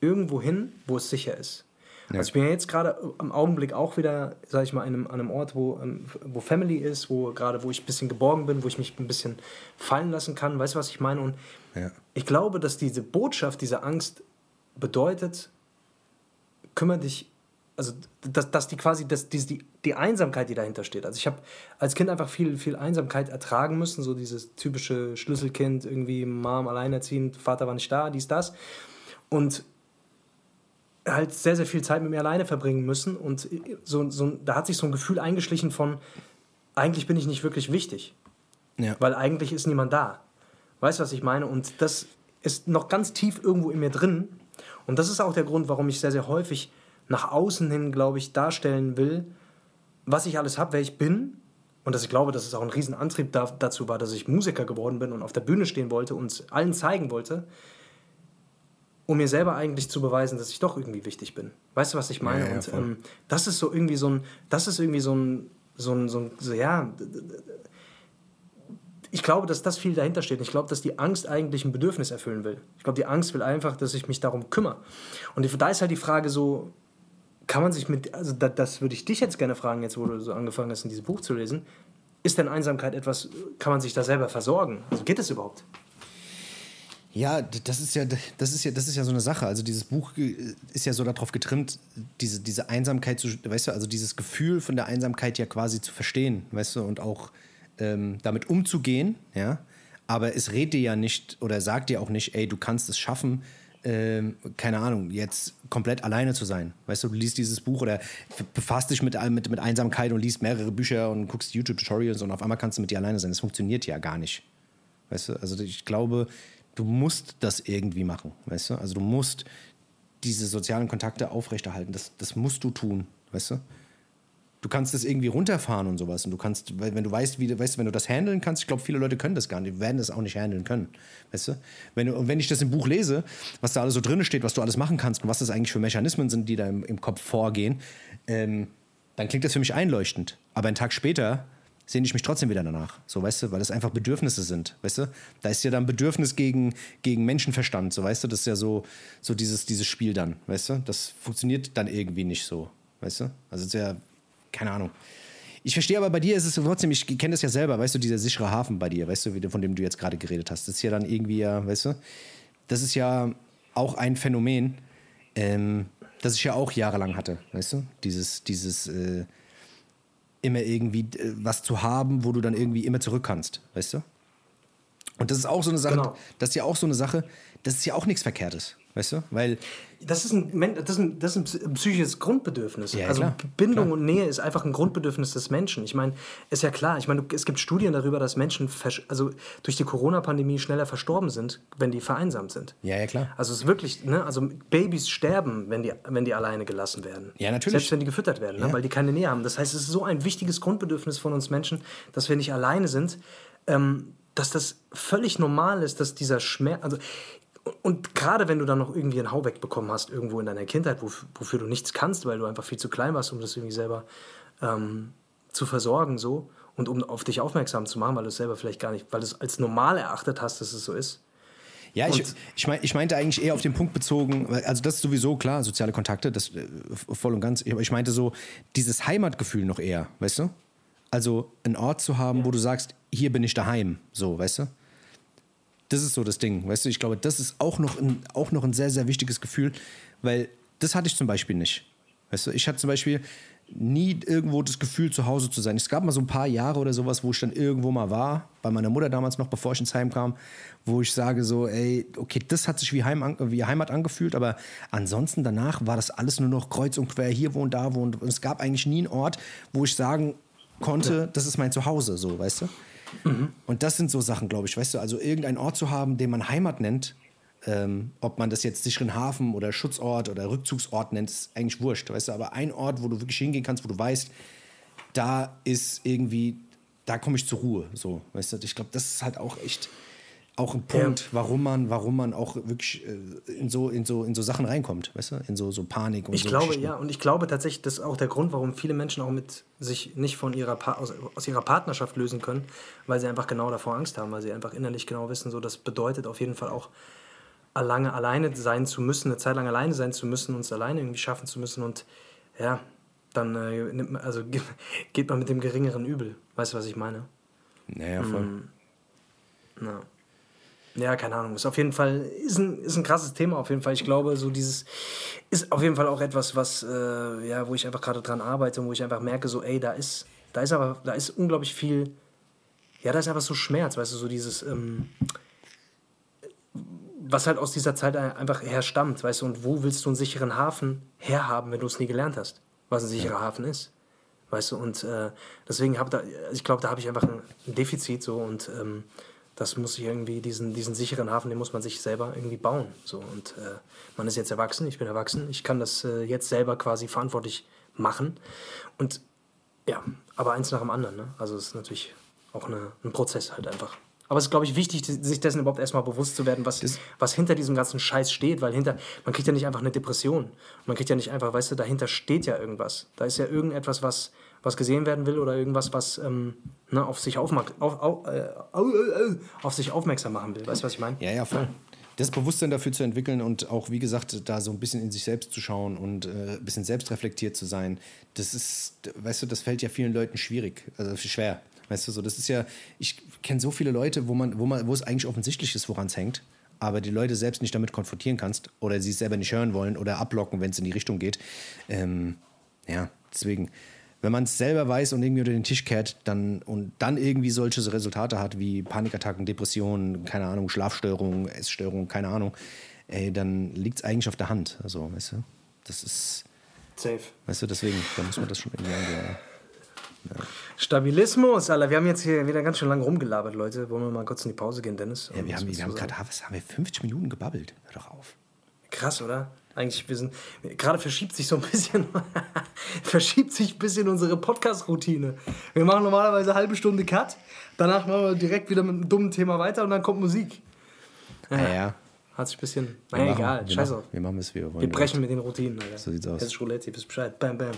irgendwo hin, wo es sicher ist. Ja. Also ich bin ja jetzt gerade am Augenblick auch wieder, sage ich mal, an einem, an einem Ort, wo, ähm, wo Family ist, wo gerade, wo ich ein bisschen geborgen bin, wo ich mich ein bisschen fallen lassen kann. Weißt du, was ich meine? Und ja. ich glaube, dass diese Botschaft, diese Angst bedeutet, kümmere dich also dass, dass die quasi, dass die, die Einsamkeit, die dahinter steht. Also ich habe als Kind einfach viel, viel Einsamkeit ertragen müssen, so dieses typische Schlüsselkind, irgendwie Mom alleinerziehend, Vater war nicht da, dies, das. Und halt sehr, sehr viel Zeit mit mir alleine verbringen müssen. Und so, so, da hat sich so ein Gefühl eingeschlichen von, eigentlich bin ich nicht wirklich wichtig. Ja. Weil eigentlich ist niemand da. Weißt du, was ich meine? Und das ist noch ganz tief irgendwo in mir drin. Und das ist auch der Grund, warum ich sehr, sehr häufig nach außen hin, glaube ich, darstellen will, was ich alles habe, wer ich bin. Und dass ich glaube, dass es auch ein Riesenantrieb da, dazu war, dass ich Musiker geworden bin und auf der Bühne stehen wollte und allen zeigen wollte, um mir selber eigentlich zu beweisen, dass ich doch irgendwie wichtig bin. Weißt du, was ich meine? Ja, ja, und ähm, das ist so irgendwie so ein, das ist irgendwie so ein, so ein, so ein, so, ja, ich glaube, dass das viel dahinter steht. Ich glaube, dass die Angst eigentlich ein Bedürfnis erfüllen will. Ich glaube, die Angst will einfach, dass ich mich darum kümmere. Und da ist halt die Frage so, kann man sich mit, also das, das würde ich dich jetzt gerne fragen, jetzt wo du so angefangen hast, in diesem Buch zu lesen. Ist denn Einsamkeit etwas, kann man sich da selber versorgen? Also geht das überhaupt? Ja, das ist ja, das ist ja, das ist ja so eine Sache. Also dieses Buch äh, ist ja so darauf getrimmt, diese, diese Einsamkeit zu, weißt du, also dieses Gefühl von der Einsamkeit ja quasi zu verstehen, weißt du, und auch ähm, damit umzugehen, ja. Aber es redet dir ja nicht oder sagt dir auch nicht, ey, du kannst es schaffen, ähm, keine Ahnung, jetzt komplett alleine zu sein. Weißt du, du liest dieses Buch oder befasst dich mit, mit, mit Einsamkeit und liest mehrere Bücher und guckst YouTube-Tutorials und auf einmal kannst du mit dir alleine sein. Das funktioniert ja gar nicht. Weißt du, also ich glaube, du musst das irgendwie machen. Weißt du, also du musst diese sozialen Kontakte aufrechterhalten. Das, das musst du tun. Weißt du? Du kannst das irgendwie runterfahren und sowas. Und du kannst, wenn du weißt, wie, weißt, wenn du das handeln kannst, ich glaube, viele Leute können das gar nicht, werden das auch nicht handeln können. Weißt du? Wenn, und wenn ich das im Buch lese, was da alles so drin steht, was du alles machen kannst und was das eigentlich für Mechanismen sind, die da im, im Kopf vorgehen, ähm, dann klingt das für mich einleuchtend. Aber einen Tag später sehne ich mich trotzdem wieder danach. So, weißt du, weil das einfach Bedürfnisse sind, weißt du? Da ist ja dann Bedürfnis gegen, gegen Menschenverstand, so, weißt du? Das ist ja so, so dieses, dieses Spiel dann, weißt du? Das funktioniert dann irgendwie nicht so, weißt du? Also, es ist ja keine Ahnung. Ich verstehe aber bei dir ist es trotzdem, ich kenne das ja selber, weißt du, dieser sichere Hafen bei dir, weißt du, von dem du jetzt gerade geredet hast. Das ist ja dann irgendwie ja, weißt du, das ist ja auch ein Phänomen, ähm, das ich ja auch jahrelang hatte, weißt du? Dieses, dieses äh, immer irgendwie äh, was zu haben, wo du dann irgendwie immer zurück kannst, weißt du? Und das ist auch so eine Sache, Genau. das ist ja auch so eine Sache, das ist ja auch nichts Verkehrtes, weißt du? Weil Das ist ein, das ist ein, das ist ein psychisches Grundbedürfnis. Ja, also klar, Bindung klar. und Nähe ist einfach ein Grundbedürfnis des Menschen. Ich meine, ist ja klar. Ich meine, es gibt Studien darüber, dass Menschen also durch die Corona-Pandemie schneller verstorben sind, wenn die vereinsamt sind. Ja, ja, klar. Also es ist wirklich, ne, also Babys sterben, wenn die, wenn die alleine gelassen werden. Ja, natürlich. Selbst wenn die gefüttert werden, Ja. ne, weil die keine Nähe haben. Das heißt, es ist so ein wichtiges Grundbedürfnis von uns Menschen, dass wir nicht alleine sind, ähm, dass das völlig normal ist, dass dieser Schmerz, also und gerade wenn du dann noch irgendwie einen Hau wegbekommen hast, irgendwo in deiner Kindheit, wof- wofür du nichts kannst, weil du einfach viel zu klein warst, um das irgendwie selber ähm, zu versorgen, so und um auf dich aufmerksam zu machen, weil du es selber vielleicht gar nicht, weil du es als normal erachtet hast, dass es so ist. Ja, ich, Und- ich, mein, ich meinte eigentlich eher auf den Punkt bezogen, also das ist sowieso klar, soziale Kontakte, das äh, voll und ganz. Aber ich meinte so, dieses Heimatgefühl noch eher, weißt du? Also einen Ort zu haben, wo du sagst, hier bin ich daheim, so, weißt du? Das ist so das Ding, weißt du? Ich glaube, das ist auch noch ein, auch noch ein sehr, sehr wichtiges Gefühl, weil das hatte ich zum Beispiel nicht. Weißt du, ich hatte zum Beispiel nie irgendwo das Gefühl, zu Hause zu sein. Es gab mal so ein paar Jahre oder sowas, wo ich dann irgendwo mal war, bei meiner Mutter damals noch, bevor ich ins Heim kam, wo ich sage so, ey, okay, das hat sich wie, Heim, wie Heimat angefühlt, aber ansonsten danach war das alles nur noch kreuz und quer, hier wohnt, da wohnt. Und es gab eigentlich nie einen Ort, wo ich sagen konnte, das ist mein Zuhause, so, weißt du? Und das sind so Sachen, glaube ich, weißt du, also irgendeinen Ort zu haben, den man Heimat nennt, ähm, ob man das jetzt sicheren Hafen oder Schutzort oder Rückzugsort nennt, ist eigentlich wurscht, weißt du, aber ein Ort, wo du wirklich hingehen kannst, wo du weißt, da ist irgendwie, da komme ich zur Ruhe, so, weißt du, ich glaube, das ist halt auch echt auch ein Punkt, warum man, warum man auch wirklich äh, in so, in so, in so Sachen reinkommt, weißt du, in so, so Panik und Ich so glaube, Geschichten. ja, und ich glaube tatsächlich, das ist auch der Grund, warum viele Menschen auch mit sich nicht von ihrer pa aus, aus ihrer Partnerschaft lösen können, weil sie einfach genau davor Angst haben, weil sie einfach innerlich genau wissen, so das bedeutet auf jeden Fall auch lange alleine sein zu müssen, eine Zeit lang alleine sein zu müssen und es alleine irgendwie schaffen zu müssen und ja, dann äh, nimmt man, also ge- geht man mit dem geringeren Übel. Weißt du, was ich meine? Naja, voll. Mhm. Ja. Ja, keine Ahnung. Ist auf jeden Fall, ist ein, ist ein krasses Thema auf jeden Fall. Ich glaube, so dieses ist auf jeden Fall auch etwas, was, äh, ja, wo ich einfach gerade dran arbeite und wo ich einfach merke, so, ey, da ist, da ist aber, da ist unglaublich viel, ja, da ist einfach so Schmerz, weißt du, so dieses, ähm, was halt aus dieser Zeit einfach herstammt, weißt du, und wo willst du einen sicheren Hafen herhaben, wenn du es nie gelernt hast, was ein sicherer Hafen ist, weißt du, und äh, deswegen habe da, ich glaube, da habe ich einfach ein, ein Defizit so und ähm, das muss ich irgendwie, diesen, diesen sicheren Hafen, den muss man sich selber irgendwie bauen, so und äh, man ist jetzt erwachsen, ich bin erwachsen, ich kann das äh, jetzt selber quasi verantwortlich machen und ja, aber eins nach dem anderen, ne? also es ist natürlich auch eine, ein Prozess halt einfach. Aber es ist, glaube ich, wichtig, sich dessen überhaupt erstmal bewusst zu werden, was, was hinter diesem ganzen Scheiß steht, weil hinter, man kriegt ja nicht einfach eine Depression. Man kriegt ja nicht einfach, weißt du, dahinter steht ja irgendwas. Da ist ja irgendetwas, was, was gesehen werden will oder irgendwas, was ähm, ne, auf, sich auf, auf, au, äh, auf sich aufmerksam machen will. Weißt du, was ich meine? Ja, ja, voll. Das Bewusstsein dafür zu entwickeln und auch, wie gesagt, da so ein bisschen in sich selbst zu schauen und äh, ein bisschen selbstreflektiert zu sein, das ist, weißt du, das fällt ja vielen Leuten schwierig, also schwer. Weißt du, so, das ist ja, ich kenne so viele Leute, wo man, wo man, wo es eigentlich offensichtlich ist, woran es hängt, aber die Leute selbst nicht damit konfrontieren kannst oder sie es selber nicht hören wollen oder ablocken, wenn es in die Richtung geht. Ähm, ja, deswegen, wenn man es selber weiß und irgendwie unter den Tisch kehrt dann, und dann irgendwie solche Resultate hat wie Panikattacken, Depressionen, keine Ahnung, Schlafstörungen, Essstörungen, keine Ahnung, ey, dann liegt es eigentlich auf der Hand. Also, weißt du, das ist, Safe. weißt du, deswegen, da muss man das schon irgendwie angehen. Ja. Stabilismus, Alter. Wir haben jetzt hier wieder ganz schön lange rumgelabert, Leute. Wollen wir mal kurz in die Pause gehen, Dennis? Ja, wir haben, wir haben gerade, was haben wir, 50 Minuten gebabbelt. Hör doch auf. Krass, oder? Eigentlich, wir sind. Gerade verschiebt sich so ein bisschen. verschiebt sich ein bisschen unsere Podcast-Routine. Wir machen normalerweise eine halbe Stunde Cut. Danach machen wir direkt wieder mit einem dummen Thema weiter und dann kommt Musik. Ja, ja. Hat sich ein bisschen. Naja, machen- egal. wir Scheiß machen- auf. Wir machen es, wie wir wollen. Wir brechen mit den Routinen, Alter. So sieht's aus. Das ist Roulette, ihr wisst Bescheid. Bam, bam.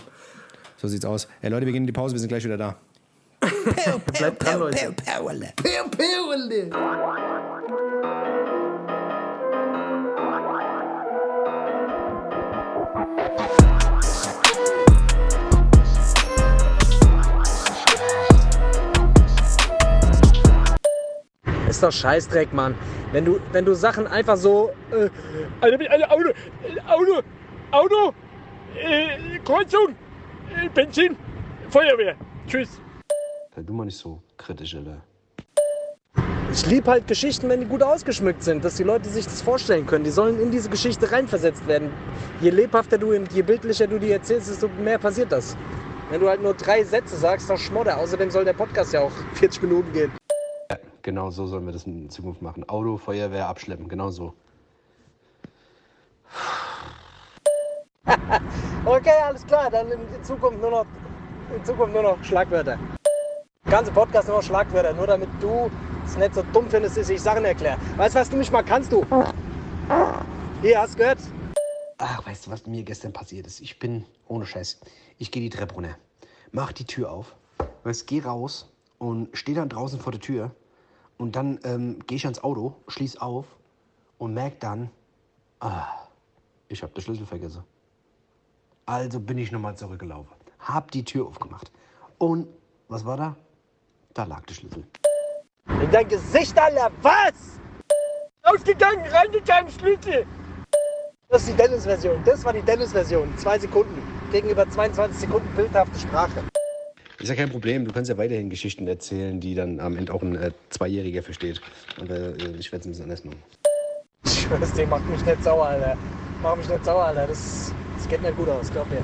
So sieht's aus. Hey Leute, wir gehen in die Pause, wir sind gleich wieder da. Bleibt dran, Leute. Powerle. Pew, pew, doch Scheißdreck, Mann. Wenn du, wenn du Sachen einfach so. Äh, also Auto, Auto, Auto, äh, Kreuzung, äh, Benzin, Feuerwehr. Tschüss. Sei du mal nicht so kritisch, Alter. Ich liebe halt Geschichten, wenn die gut ausgeschmückt sind, dass die Leute sich das vorstellen können. Die sollen in diese Geschichte reinversetzt werden. Je lebhafter du und je bildlicher du die erzählst, desto mehr passiert das. Wenn du halt nur drei Sätze sagst, dann Schmodder. Außerdem soll der Podcast ja auch 40 Minuten gehen. Genau so sollen wir das in Zukunft machen. Auto, Feuerwehr, abschleppen, genau so. Okay, alles klar, dann in Zukunft nur noch, in Zukunft nur noch Schlagwörter. Ganze Podcast nur noch Schlagwörter, nur damit du es nicht so dumm findest, dass ich Sachen erkläre. Weißt du, was du mich mal kannst, du? Hier, hast du gehört? Ach, weißt du, was mir gestern passiert ist? Ich bin, ohne Scheiß, ich gehe die Treppe runter, mach die Tür auf, weißt, geh raus und stehe dann draußen vor der Tür und dann ähm, gehe ich ans Auto, schließ auf und merk dann, ah, ich habe den Schlüssel vergessen. Also bin ich nochmal zurückgelaufen, hab die Tür aufgemacht und was war da? Da lag der Schlüssel. In dein Gesicht, Alter, was? Ausgegangen, reingegangen, Schlüssel. Das ist die Dennis-Version. Das war die Dennis-Version. Zwei Sekunden. Gegenüber 22 Sekunden bildhafte Sprache. Ist ja kein Problem, du kannst ja weiterhin Geschichten erzählen, die dann am Ende auch ein äh, Zweijähriger versteht. Aber äh, ich werde es ein bisschen anders machen. Ich schwör's dir, macht mich nicht sauer, Alter. Mach mich nicht sauer, Alter. Das, das geht nicht gut aus, glaub mir.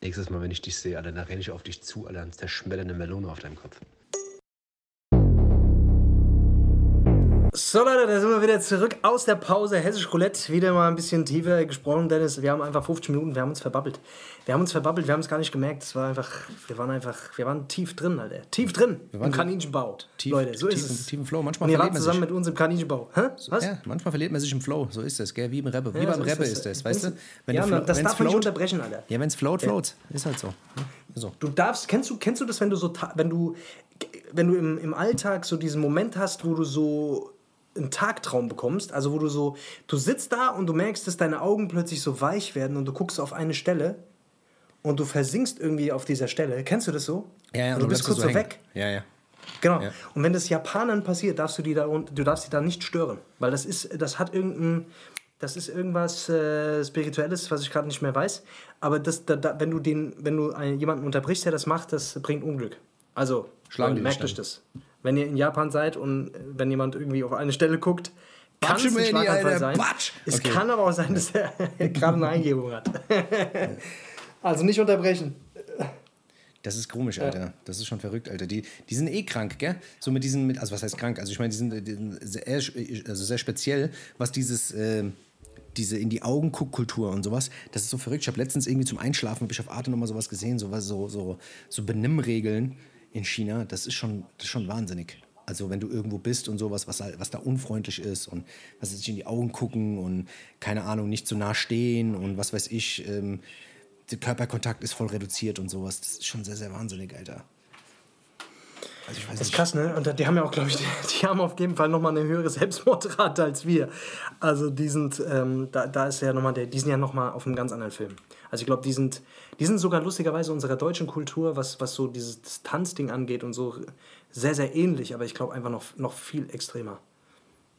Nächstes Mal, wenn ich dich sehe, Alter, dann renne ich auf dich zu, Alter, und zerschmetter eine Melone auf deinem Kopf. So Leute, da sind wir wieder zurück aus der Pause. Hessisch Roulette, wieder mal ein bisschen tiefer gesprochen, Dennis. Wir haben einfach 50 Minuten, wir haben uns verbabbelt. Wir haben uns verbabbelt, wir haben es gar nicht gemerkt. Es war einfach, wir waren einfach, wir waren tief drin, Alter. Tief drin im waren so Kaninchenbau. Tief, Leute, so tief, ist es. Tiefen Flow. Manchmal Und wart man zusammen sich. mit uns im Kaninchenbau. Hä? Was? Ja, manchmal verliert man sich im Flow. So ist das, gell? Wie beim Rapper. Wie Ja, beim so das. ist das, weißt du? Wenn ja, du das darf man nicht unterbrechen, Alter. Ja, wenn es float, float. Ist halt so. Ja, so. Du darfst, kennst du, kennst du das, wenn du so, wenn du, wenn du im, im Alltag so diesen Moment hast, wo du so einen Tagtraum bekommst, also wo du so, du sitzt da und du merkst, dass deine Augen plötzlich so weich werden und du guckst auf eine Stelle und du versinkst irgendwie auf dieser Stelle. Kennst du das so? Ja, ja, und du bist kurz so weg. Ja, ja. Genau. Ja. Und wenn das Japanern passiert, darfst du die da und du darfst die da nicht stören, weil das ist, das hat irgendein, das ist irgendwas äh, Spirituelles, was ich gerade nicht mehr weiß. Aber das, da, da, wenn du den, wenn du einen, jemanden unterbrichst, der das macht, das bringt Unglück. Also Schlagen merkt euch das. Wenn ihr in Japan seid und äh, wenn jemand irgendwie auf eine Stelle guckt, kann es ein Batsch, Schlaganfall Alter, sein. Batsch. Es Okay. kann aber auch sein, dass er gerade eine Eingebung hat. also nicht unterbrechen. Das ist komisch, Alter. Das ist schon verrückt, Alter. Die, die sind eh krank, gell? So mit diesen, mit, also was heißt krank? Also ich meine, die sind, die sind sehr, also sehr speziell, was dieses, ähm, diese in die Augen guck Kultur und sowas. Das ist so verrückt. Ich habe letztens irgendwie zum Einschlafen, habe ich auf Arte nochmal sowas gesehen, so, was, so, so, so Benimmregeln in China. Das ist schon, das ist schon wahnsinnig. Also wenn du irgendwo bist und sowas, was, halt- was da unfreundlich ist und was sich in die Augen gucken und keine Ahnung, nicht zu nah stehen und was weiß ich, ähm, der Körperkontakt ist voll reduziert und sowas. Das ist schon sehr, sehr wahnsinnig, Alter. Also ich weiß Das ist nicht. krass, ne? Und die haben ja auch, glaube ich, die, die haben auf jeden Fall nochmal eine höhere Selbstmordrate als wir. Also die sind, ähm, da, da ist ja noch mal der, die sind ja nochmal auf einem ganz anderen Film. Also ich glaube, die sind, die sind sogar lustigerweise unserer deutschen Kultur, was, was so dieses Tanzding angeht und so, sehr, sehr ähnlich, aber ich glaube einfach noch, noch viel extremer.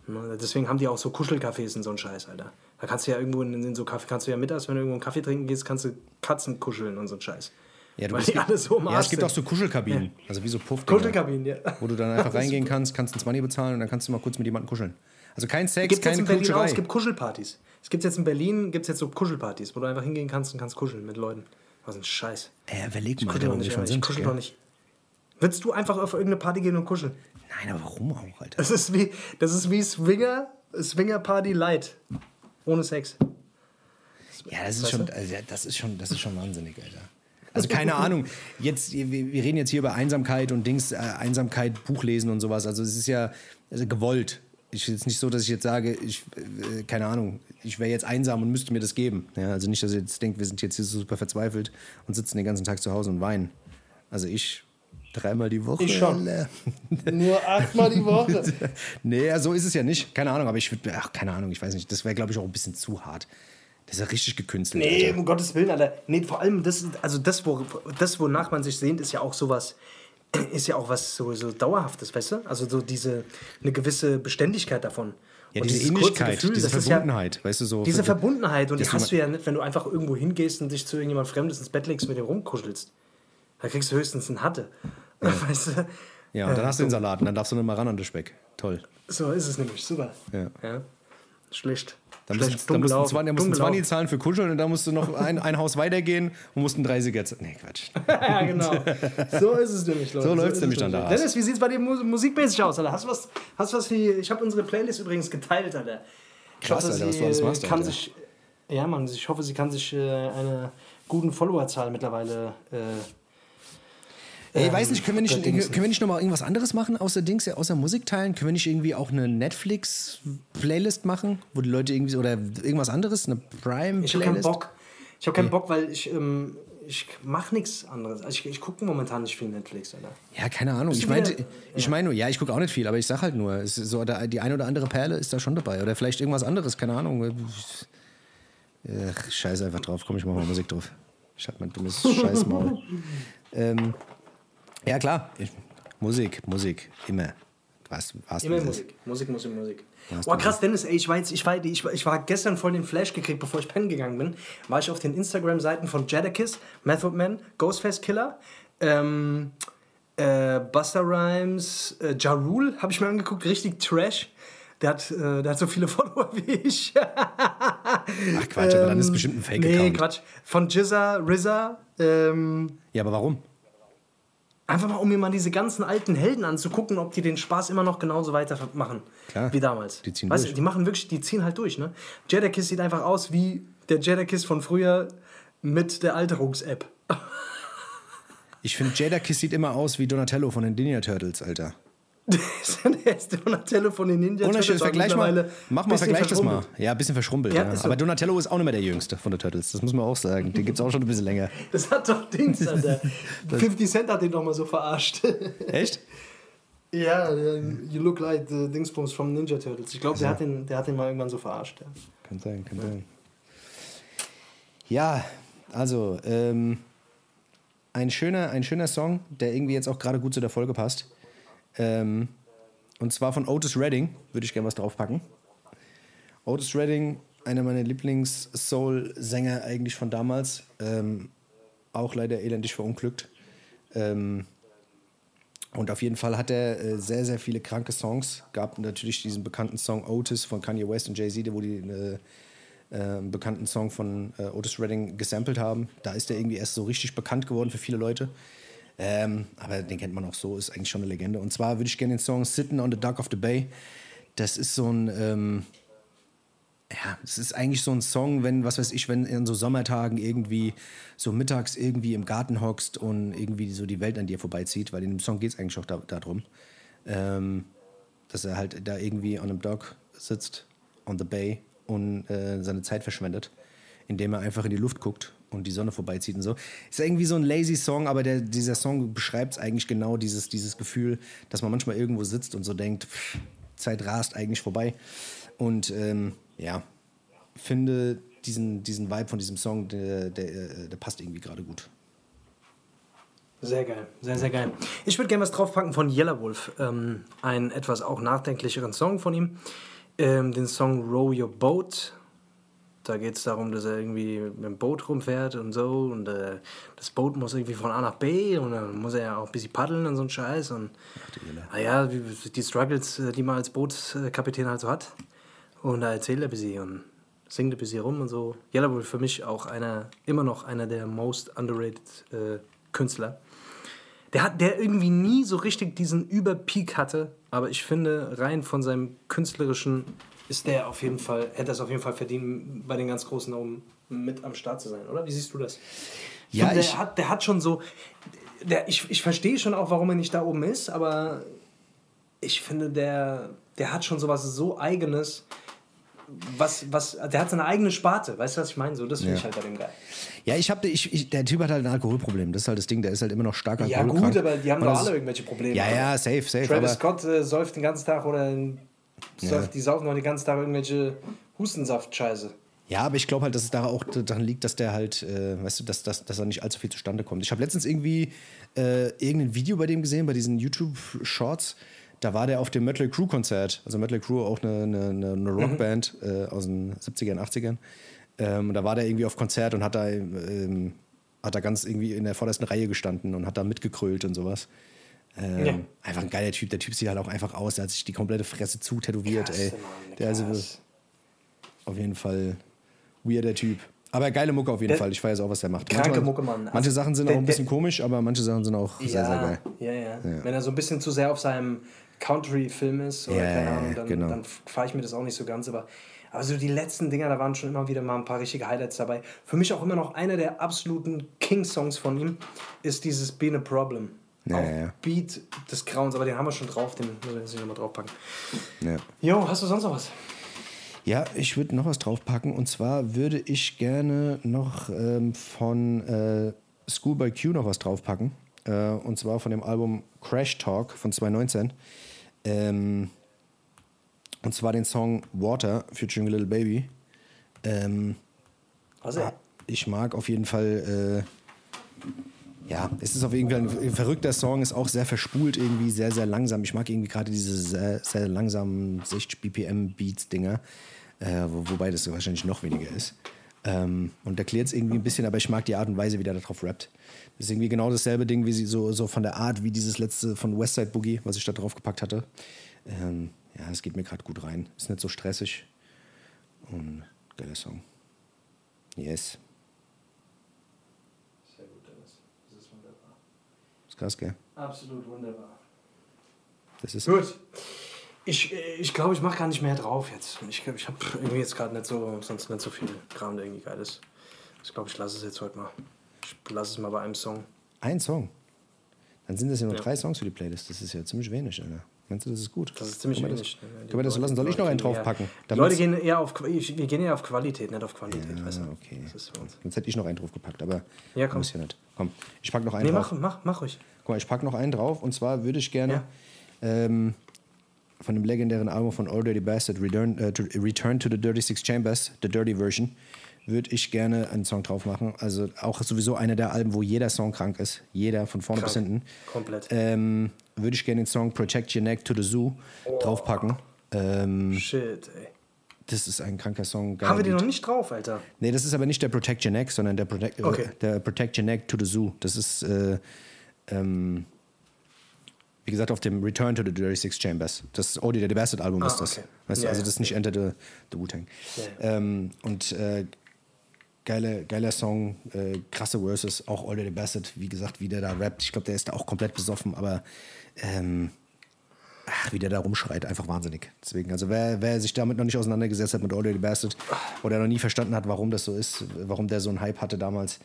Ne? Deswegen haben die auch so Kuschelcafés und so einen Scheiß, Alter. Da kannst du ja irgendwo in, in so Kaffee, kannst du ja mittags, wenn du irgendwo einen Kaffee trinken gehst, kannst du Katzen kuscheln und so einen Scheiß. Ja, du Weil bist, die alle so am ja, es gibt auch so Kuschelkabinen. Also wie so puff Kuschelkabinen, ja. Wo du dann einfach reingehen kannst, kannst ins Money bezahlen und dann kannst du mal kurz mit jemandem kuscheln. Also kein Sex, Gibt es jetzt keine in Berlin auch, es gibt Kuschelpartys. Es gibt jetzt in Berlin gibt's jetzt so Kuschelpartys, wo du einfach hingehen kannst und kannst kuscheln mit Leuten. Was ein Scheiß. Ja, überleg mal, wo wir nicht, ich kuschel doch nicht. Würdest du einfach auf irgendeine Party gehen und kuscheln? Nein, aber warum auch, Alter? Das ist wie, das ist wie Swinger, Swinger Party Light. Ohne Sex. Ja, das ist schon, also, ja, das ist schon, das ist schon wahnsinnig, Alter. Also keine Ahnung. Jetzt, wir, reden jetzt hier über Einsamkeit und Dings, äh, Einsamkeit, Buchlesen und sowas. Also es ist ja also gewollt. Ich jetzt nicht so, dass ich jetzt sage, ich, äh, keine Ahnung, ich wäre jetzt einsam und müsste mir das geben. Ja, also nicht, dass ihr jetzt denkt, wir sind jetzt hier so super verzweifelt und sitzen den ganzen Tag zu Hause und weinen. Also ich dreimal die Woche. Ich schon. Nur achtmal die Woche. nee, so ist es ja nicht. Keine Ahnung, aber ich würde, keine Ahnung, ich weiß nicht. Das wäre, glaube ich, auch ein bisschen zu hart. Das ist ja richtig gekünstelt. Nee, Alter. um Gottes Willen, Alter. Nee, vor allem, das, also das, wo, das, wonach man sich sehnt, ist ja auch sowas. ist ja auch was so, so Dauerhaftes, weißt du? Also so diese, eine gewisse Beständigkeit davon. Ja, Und diese Innigkeit, Gefühl, diese ist ja- Verbundenheit, weißt du so. Diese Verbundenheit und die hast du ja nicht, wenn du einfach irgendwo hingehst und dich zu irgendjemand Fremdes ins Bett legst, mit dem rumkuschelst. Da kriegst du höchstens einen Hatte. Weißt du? Ja, und dann hast du den Salat und dann darfst du nicht mal ran an den Speck. Toll. So ist es nämlich, super. Ja. Dann Schlecht, musst, dann musst du dunkel zwar, dann musst du dunkel 20 auf. zahlen für Kuscheln und dann musst du noch ein, ein Haus weitergehen und musst einen 30er zahlen. Nee, Quatsch. ja, genau. So ist es nämlich, Leute. So ist nämlich es dann da. Dennis, wie sieht's bei dir mu musikmäßig aus, Alter? Hast du was, hast was wie. Ich habe unsere Playlist übrigens geteilt, Alter. Ich Krass, hoffe, Alter, was du alles machst, kann Alter. sich. Ja, Mann, ich hoffe, sie kann sich äh, eine guten Followerzahl mittlerweile. Äh, Ey, weiß nicht, können wir nicht, können wir nicht noch mal irgendwas anderes machen, außer Dings, außer Musik teilen? Können wir nicht irgendwie auch eine Netflix-Playlist machen, wo die Leute irgendwie, oder irgendwas anderes, eine ich habe keinen Prime-Playlist? Bock. Ich habe keinen Bock, weil ich. Ähm, ich mache nichts anderes. Also ich, ich gucke momentan nicht viel Netflix, Alter. Ja, keine Ahnung. Ich meinte, wieder- ich meine nur, ja, ich gucke auch nicht viel, aber ich sag halt nur, so, die eine oder andere Perle ist da schon dabei. Oder vielleicht irgendwas anderes, keine Ahnung. Ach, scheiß einfach drauf, komm, ich mach mal Musik drauf. Ich hab mein dummes Scheißmaul. ähm, ja, klar. Ich, Musik, Musik, immer. Was, was Immer Musik. Musik, Musik, Musik. hast Oh, krass, Dennis, ey, ich war, jetzt, ich, war, ich, war, ich war gestern voll den Flash gekriegt, bevor ich pennen gegangen bin. War ich auf den Instagram-Seiten von Jadakiss, Method Man, Ghostface Killer, ähm, äh, Buster Rhymes, äh, Ja Rule, habe ich mir angeguckt, richtig Trash. Der hat, äh, der hat so viele Follower wie ich. Ach Quatsch, aber dann ist es bestimmt ein Fake-Account. Nee, Quatsch. Von Jizza, RZA, ähm, Ja, aber warum? Einfach mal, um mir mal diese ganzen alten Helden anzugucken, ob die den Spaß immer noch genauso weitermachen Klar. wie damals. Die ziehen weißt, durch. Du, die machen wirklich, die ziehen halt durch, ne? Jadakiss sieht einfach aus wie der Jadakiss von früher mit der Alterungs-App. Ich finde, Jada Kiss sieht immer aus wie Donatello von den Ninja Turtles, Alter. Der ist Donatello von den Ninja Ohne aber vergleich mal. Mach mal, vergleich das mal. Ja, ein bisschen verschrumpelt. Ja, Ja, so. Aber Donatello ist auch nicht mehr der jüngste von den Turtles. Das muss man auch sagen. Den gibt es auch schon ein bisschen länger. Das hat doch Dings, Alter. 50 Cent hat den doch mal so verarscht. Echt? ja, you look like the Dingsbums from Ninja Turtles. Ich glaube, der, hat den, der hat den mal irgendwann so verarscht. Ja. Kann sein, kann sein. Ja, also, ähm, ein, schöner, ein schöner Song, der irgendwie jetzt auch gerade gut zu der Folge passt. Ähm, und zwar von Otis Redding, würde ich gerne was draufpacken. Otis Redding, einer meiner Lieblings-Soul-Sänger eigentlich von damals. Ähm, auch leider elendig verunglückt. Ähm, und auf jeden Fall hat er äh, sehr, sehr viele kranke Songs. Gab natürlich diesen bekannten Song Otis von Kanye West und Jay-Z, wo die äh, äh, bekannten Song von äh, Otis Redding gesampelt haben. Da ist er irgendwie erst so richtig bekannt geworden für viele Leute. Ähm, aber den kennt man auch so, ist eigentlich schon eine Legende. Und zwar würde ich gerne den Song Sitting on the Dock of the Bay. Das ist so ein, ähm, ja, es ist eigentlich so ein Song, wenn, was weiß ich, wenn in so Sommertagen irgendwie so mittags irgendwie im Garten hockst und irgendwie so die Welt an dir vorbeizieht, weil in dem Song geht es eigentlich auch da, darum, ähm, dass er halt da irgendwie on einem Dock sitzt, on the bay und äh, seine Zeit verschwendet, indem er einfach in die Luft guckt und die Sonne vorbeizieht und so. Ist irgendwie so ein lazy Song, aber der, dieser Song beschreibt es eigentlich genau dieses, dieses Gefühl, dass man manchmal irgendwo sitzt und so denkt, pff, Zeit rast eigentlich vorbei. Und ähm, ja, finde diesen, diesen Vibe von diesem Song, der, der, äh, der passt irgendwie gerade gut. Sehr geil, sehr, sehr geil. Ich würde gerne was draufpacken von Yellow Wolf. Ähm, einen etwas auch nachdenklicheren Song von ihm. Ähm, den Song Row Your Boat. Da geht es darum, dass er irgendwie mit dem Boot rumfährt und so. Und äh, das Boot muss irgendwie von A nach B und dann muss er ja auch ein bisschen paddeln und so ein Scheiß. Und naja, die Struggles, äh, die man als Bootskapitän halt so hat. Und da erzählt er ein bisschen und singt ein bisschen rum und so. Yellow Wolf für mich auch einer, immer noch einer der most underrated äh, Künstler. Der, hat, der irgendwie nie so richtig diesen Überpeak hatte, aber ich finde, rein von seinem künstlerischen ist der auf jeden Fall, hätte es auf jeden Fall verdient, bei den ganz Großen oben mit am Start zu sein, oder? Wie siehst du das? Ja, finde, ich- der, hat, der hat schon so, der, ich, ich verstehe schon auch, warum er nicht da oben ist, aber ich finde, der, der hat schon sowas so Eigenes, was, was, der hat seine eigene Sparte, weißt du, was ich meine? So, das finde Ja. ich halt bei dem geil. Ja, ich habe, ich, ich, der Typ hat halt ein Alkoholproblem. Das ist halt das Ding. Der ist halt immer noch stark Ja alkoholkrank. gut, aber die haben doch alle irgendwelche Probleme. Ja, ja, safe, safe. Travis aber, Scott äh, säuft den ganzen Tag oder Ja. die saufen noch den ganzen Tag irgendwelche Hustensaft-Scheiße. Ja, aber ich glaube halt, dass es da auch daran liegt, dass der halt, äh, weißt du, dass, dass, dass da nicht allzu viel zustande kommt. Ich habe letztens irgendwie äh, irgendein Video bei dem gesehen, bei diesen YouTube-Shorts. Da war der auf dem Mötley Crew Konzert. Also Mötley Crew auch eine, eine, eine Rockband äh, aus den 70ern, 80ern. Ähm, da war der irgendwie auf Konzert und hat da, ähm, hat da ganz irgendwie in der vordersten Reihe gestanden und hat da mitgekrölt und sowas. Ähm, Ja. Einfach ein geiler Typ. Der Typ sieht halt auch einfach aus. Der hat sich die komplette Fresse zu tätowiert, Krass, ey. Mann, Der ist krass. auf jeden Fall weirder Typ. Aber geile Mucke auf jeden Der- Fall. Ich weiß auch, was der macht. Kranke Manchmal- Mucke, Mann. Manche Also, Sachen sind der- auch ein bisschen der- komisch, aber manche Sachen sind auch sehr, sehr geil. Ja, ja, Wenn er so ein bisschen zu sehr auf seinem Country-Film ist oder Ja, keine ja, Ahnung, dann, genau. dann fahre ich mir das auch nicht so ganz. Aber, aber so die letzten Dinger, da waren schon immer wieder mal ein paar richtige Highlights dabei. Für mich auch immer noch einer der absoluten King-Songs von ihm ist dieses Been a Problem. Ja, Auch ja. Beat des Grauens, aber den haben wir schon drauf, den müssen wir jetzt nochmal draufpacken. Ja. Jo, hast du sonst noch was? Ja, ich würde noch was draufpacken. Und zwar würde ich gerne noch ähm, von äh, School by Q noch was draufpacken. Äh, und zwar von dem Album Crash Talk von 2019. Ähm, und zwar den Song Water featuring Little Baby. Ähm, Also, ich mag auf jeden Fall. Äh, ja, es ist auf jeden Fall ein verrückter Song, ist auch sehr verspult irgendwie, sehr, sehr langsam. Ich mag irgendwie gerade diese sehr, sehr langsamen 60 BPM Beats-Dinger, äh, wo, wobei das wahrscheinlich noch weniger ist. Ähm, und erklärt es irgendwie ein bisschen, aber ich mag die Art und Weise, wie der darauf rappt. Das ist irgendwie genau dasselbe Ding, wie sie so, so von der Art wie dieses letzte von Westside Boogie, was ich da drauf gepackt hatte. Ähm, ja, es geht mir gerade gut rein. Ist nicht so stressig. Und geiler Song. Yes. Sehr gut, Dennis. Das ist wunderbar. Ist krass, gell? Absolut wunderbar. Das ist. Gut. Ich glaube, ich, glaub, ich mache gar nicht mehr drauf jetzt. Ich, ich habe irgendwie jetzt gerade nicht so, sonst nicht so viel Kram, der irgendwie geil ist. Ich glaube, ich lasse es jetzt heute mal. Ich lasse es mal bei einem Song. Ein Song. Dann sind das ja nur Ja. drei Songs für die Playlist. Das ist ja ziemlich wenig, Alter. Meinst du, das ist gut? Das ist ziemlich Können wir wenig. Das, können wir das so lassen? Soll ich noch einen draufpacken? Die Leute gehen eher auf, wir gehen eher auf Qualität, nicht auf Qualität. Ja, weißt du? okay. Sonst hätte ich noch einen draufgepackt, aber Ja, komm. muss ja nicht. Komm, ich pack noch einen Nee, drauf. mach, mach, mach ruhig. Guck mal, ich pack noch einen drauf. Und zwar würde ich gerne ähm, von dem legendären Album von Old Dirty Bastard, Return, äh, to, Return to the Dirty Six Chambers, the Dirty Version, würde ich gerne einen Song drauf machen. Also auch sowieso einer der Alben, wo jeder Song krank ist. Jeder, von vorne bis Krank. hinten. Komplett. Ähm, würde ich gerne den Song Protect Your Neck to the Zoo draufpacken. Ähm, Shit, ey. das ist ein kranker Song. Haben wir den noch nicht drauf, Alter? Nee, das ist aber nicht der Protect Your Neck, sondern der Protect, Okay. äh, der Protect Your Neck to the Zoo. Das ist, äh, ähm, wie gesagt, auf dem Return to the Dirty Six Chambers. Das Odie the Bastard Album Ah, ist das. okay. Weißt du, Ja, also ja. das ist nicht Enter the, the Wu-Tang. Ähm, und äh, geile, geiler Song, äh, krasse Verses, auch Odie the Bastard, wie gesagt, wie der da rappt. Ich glaube, der ist da auch komplett besoffen, aber ähm, ach, wie der da rumschreit, einfach wahnsinnig. Deswegen, also wer, wer sich damit noch nicht auseinandergesetzt hat mit All the Bastard oder noch nie verstanden hat, warum das so ist, warum der so einen Hype hatte damals,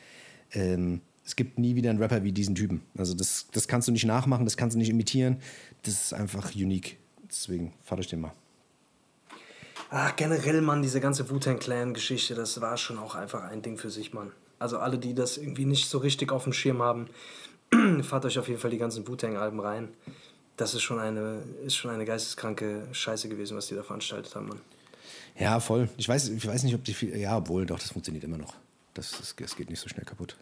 ähm, es gibt nie wieder einen Rapper wie diesen Typen. Also das, das kannst du nicht nachmachen, das kannst du nicht imitieren. Das ist einfach unique. Deswegen fahrt euch den mal. Ach, generell, Mann, diese ganze Wu-Tang-Clan-Geschichte, das war schon auch einfach ein Ding für sich, Mann. Also alle, die das irgendwie nicht so richtig auf dem Schirm haben, fahrt euch auf jeden Fall die ganzen Wu-Tang-Alben rein. Das ist schon eine, ist schon eine geisteskranke Scheiße gewesen, was die da veranstaltet haben, Mann. Ja, voll. Ich weiß, ich weiß nicht, ob die viel. Ja, obwohl, doch, das funktioniert immer noch. Das, das, das geht nicht so schnell kaputt.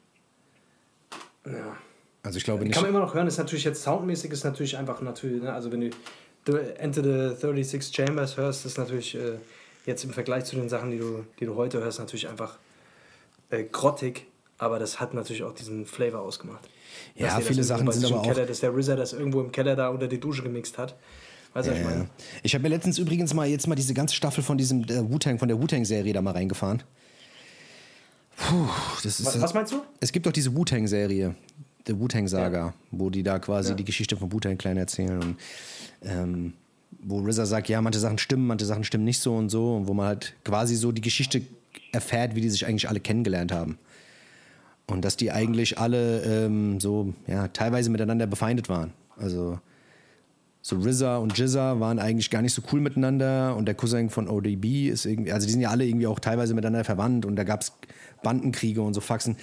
Ja. Also ich glaube nicht. kann man immer noch hören, ist natürlich jetzt soundmäßig, ist natürlich einfach natürlich, ne? also wenn du The Enter the 36 Chambers hörst, ist natürlich äh, jetzt im Vergleich zu den Sachen, die du, die du heute hörst, natürlich einfach äh, grottig, aber das hat natürlich auch diesen Flavor ausgemacht. Ja, viele Sachen sind aber auch- Keller, dass der RZA das irgendwo im Keller da unter die Dusche gemixt hat. Weißt du, was ich meine? Ich habe mir letztens übrigens mal jetzt mal diese ganze Staffel von diesem äh, Wu-Tang, von der Wu-Tang-Serie da mal reingefahren. Puh, das ist, Was, was meinst du? Es gibt doch diese Wu-Tang-Serie, die Wu-Tang-Saga, wo die da quasi Ja. die Geschichte von Wu-Tang Clan erzählen und ähm, wo RZA sagt, ja, manche Sachen stimmen, manche Sachen stimmen nicht so und so und wo man halt quasi so die Geschichte erfährt, wie die sich eigentlich alle kennengelernt haben. Und dass die eigentlich alle ähm, so, ja, teilweise miteinander befeindet waren. Also so RZA und Jizza waren eigentlich gar nicht so cool miteinander und der Cousin von ODB ist irgendwie, also die sind ja alle irgendwie auch teilweise miteinander verwandt und da gab es Bandenkriege und so Faxen.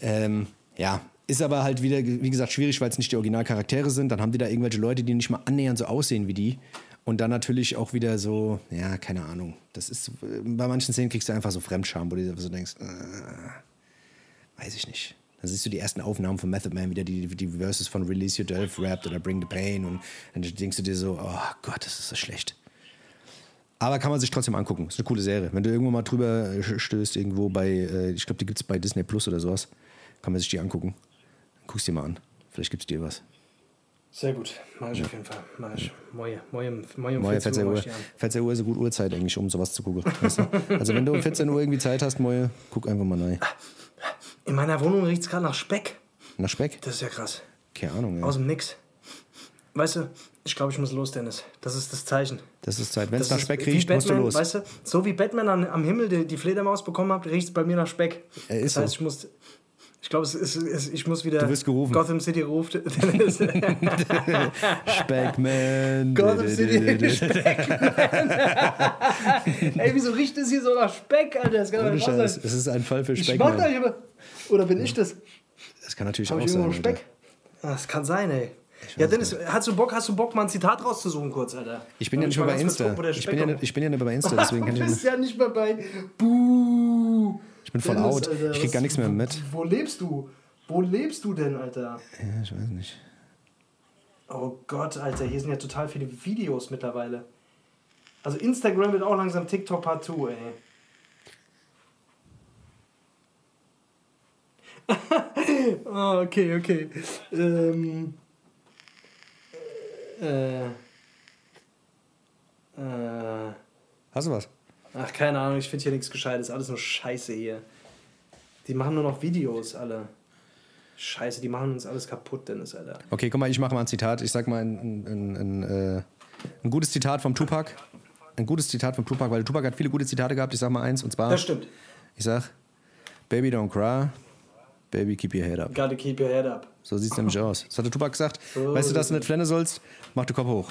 Ähm, ja, ist aber halt wieder, wie gesagt, schwierig, weil es nicht die Originalcharaktere sind. Dann haben die da irgendwelche Leute, die nicht mal annähernd so aussehen wie die. Und dann natürlich auch wieder so, ja, keine Ahnung. Das ist, äh, bei manchen Szenen kriegst du einfach so Fremdscham, wo du so denkst, äh, weiß ich nicht. Dann siehst du die ersten Aufnahmen von Method Man, wieder die, die Verses von Release Your Delf rappt oder Bring the Pain und dann denkst du dir so, oh Gott, das ist so schlecht. Aber kann man sich trotzdem angucken. Ist eine coole Serie. Wenn du irgendwo mal drüber äh, stößt, irgendwo bei, äh, ich glaube, die gibt es bei Disney Plus oder sowas, kann man sich die angucken. Guck's dir mal an. Vielleicht gibt es dir was. Sehr gut, mach ich auf jeden Fall. Mach ich. Moje, moje, moje Moje, 14 14 Uhr. Uhr. mach ich die an. 14 Uhr ist eine gute Uhrzeit eigentlich, um sowas zu gucken. Weißt du? Also wenn du um 14 Uhr irgendwie Zeit hast, Moje, guck einfach mal rein. In meiner Wohnung riecht es gerade nach Speck. Nach Speck? Das ist ja krass. Keine Ahnung, ey. Aus dem Nix. Weißt du, ich glaube, ich muss los, Dennis. Das ist das Zeichen. Das ist Zeit. Wenn es nach Speck riecht, musst du Batman, los. Weißt du, so wie Batman an, am Himmel die, die Fledermaus bekommen hat, riecht es bei mir nach Speck. Ja, ist das heißt, so. ich muss. Ich glaube, es ist, es, ich muss wieder. Du wirst gerufen. Gotham City ruft. Speckman. Gotham City. Speckman. Ey, wieso riecht es hier so nach Speck, Alter? Das kann doch nicht sein. Es ist ein Fall für Ich mach Speckman. da aber. Oder bin ich das? Das kann natürlich Habe auch ich sein. noch Alter. Speck? Ah, Das kann sein, ey. Ja, Dennis, hast du Bock, hast du Bock, mal ein Zitat rauszusuchen kurz, Alter? Ich bin ja nicht mehr bei Insta. Ich bin, Speck ja, ich bin ja nicht mehr bei Insta, deswegen kann du ich bist nicht. ja nicht mehr bei. Buh. Ich bin voll Dennis, out. Alter, Ich krieg gar nichts mehr mit. Wo lebst du? Wo lebst du denn, Alter? Ja, ich weiß nicht. Oh Gott, Alter, hier sind ja total viele Videos mittlerweile. Also Instagram wird auch langsam TikTok Part 2, ey. oh, okay, okay. Ähm, äh, äh, Hast du was? Ach, keine Ahnung, ich finde hier nichts Gescheites. Alles nur Scheiße hier. Die machen nur noch Videos, alle. Scheiße, die machen uns alles kaputt, Dennis, Alter. Okay, guck mal, ich mache mal ein Zitat. Ich sag mal ein, ein, ein, ein, äh, ein gutes Zitat vom Tupac. Ein gutes Zitat vom Tupac, weil Tupac hat viele gute Zitate gehabt. Ich sag mal eins und zwar: Das stimmt. Ich sag, Baby don't cry, Baby keep your head up. Gotta keep your head up. So sieht's nämlich aus. Das hat der Tupac gesagt. So weißt du, dass du nicht flennen sollst? Mach den Kopf hoch.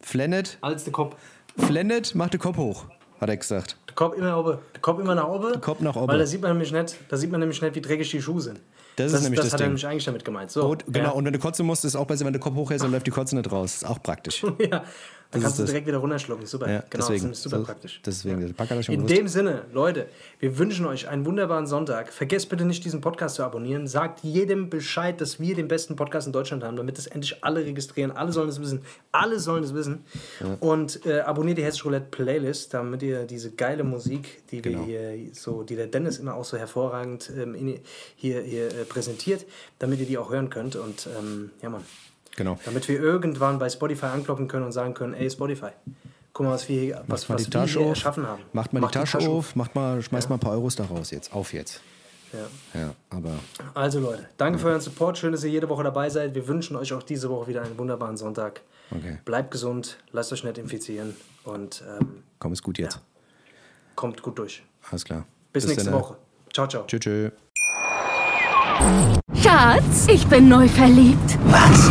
Flennet, Als der Kopf. flennet, mach den Kopf hoch, hat er gesagt. Der Kopf immer oben. Der Kopf immer nach oben. Der Kopf nach oben. Weil da sieht man nämlich nicht, da sieht man nämlich nicht, wie dreckig die Schuhe sind. Das ist nämlich das das hat er Ding. nämlich eigentlich damit gemeint. So, Und, genau, und wenn du kotzen musst, ist auch besser, wenn du Kopf hochhältst, dann läuft die Kotze nicht raus. Ist auch praktisch. ja, dann kannst du das. direkt wieder runterschlucken. Super. Ja, genau, deswegen. das ist super So- praktisch. Deswegen, hat das schon In gewusst. dem Sinne, Leute, wir wünschen euch einen wunderbaren Sonntag. Vergesst bitte nicht, diesen Podcast zu abonnieren. Sagt jedem Bescheid, dass wir den besten Podcast in Deutschland haben, damit es endlich alle registrieren. Alle sollen es wissen. Alle sollen es wissen. Und äh, abonniert die Hessische Roulette Playlist, damit ihr diese geile Musik, die Genau. wir hier so, die der Dennis immer auch so hervorragend ähm, in, hier, hier äh, präsentiert, damit ihr die auch hören könnt. Und ähm, ja, Mann. Genau. Damit wir irgendwann bei Spotify ankloppen können und sagen können, ey Spotify, guck mal, was wir hier, was, was die wir Tasche hier auf. erschaffen haben. Macht mal Macht die Tasche auf, macht mal, schmeißt mal ein paar Euros da raus jetzt. Auf jetzt. Ja. Ja, aber Also Leute, danke für euren Support. Schön, dass ihr jede Woche dabei seid. Wir wünschen euch auch diese Woche wieder einen wunderbaren Sonntag. Okay. Bleibt gesund, lasst euch nicht infizieren und ähm, komm, ist gut jetzt. kommt gut durch. Alles klar. Bis, nächste dann, Woche. Ciao, ciao. Tschüss. tschüss. Schatz, ich bin neu verliebt. Was?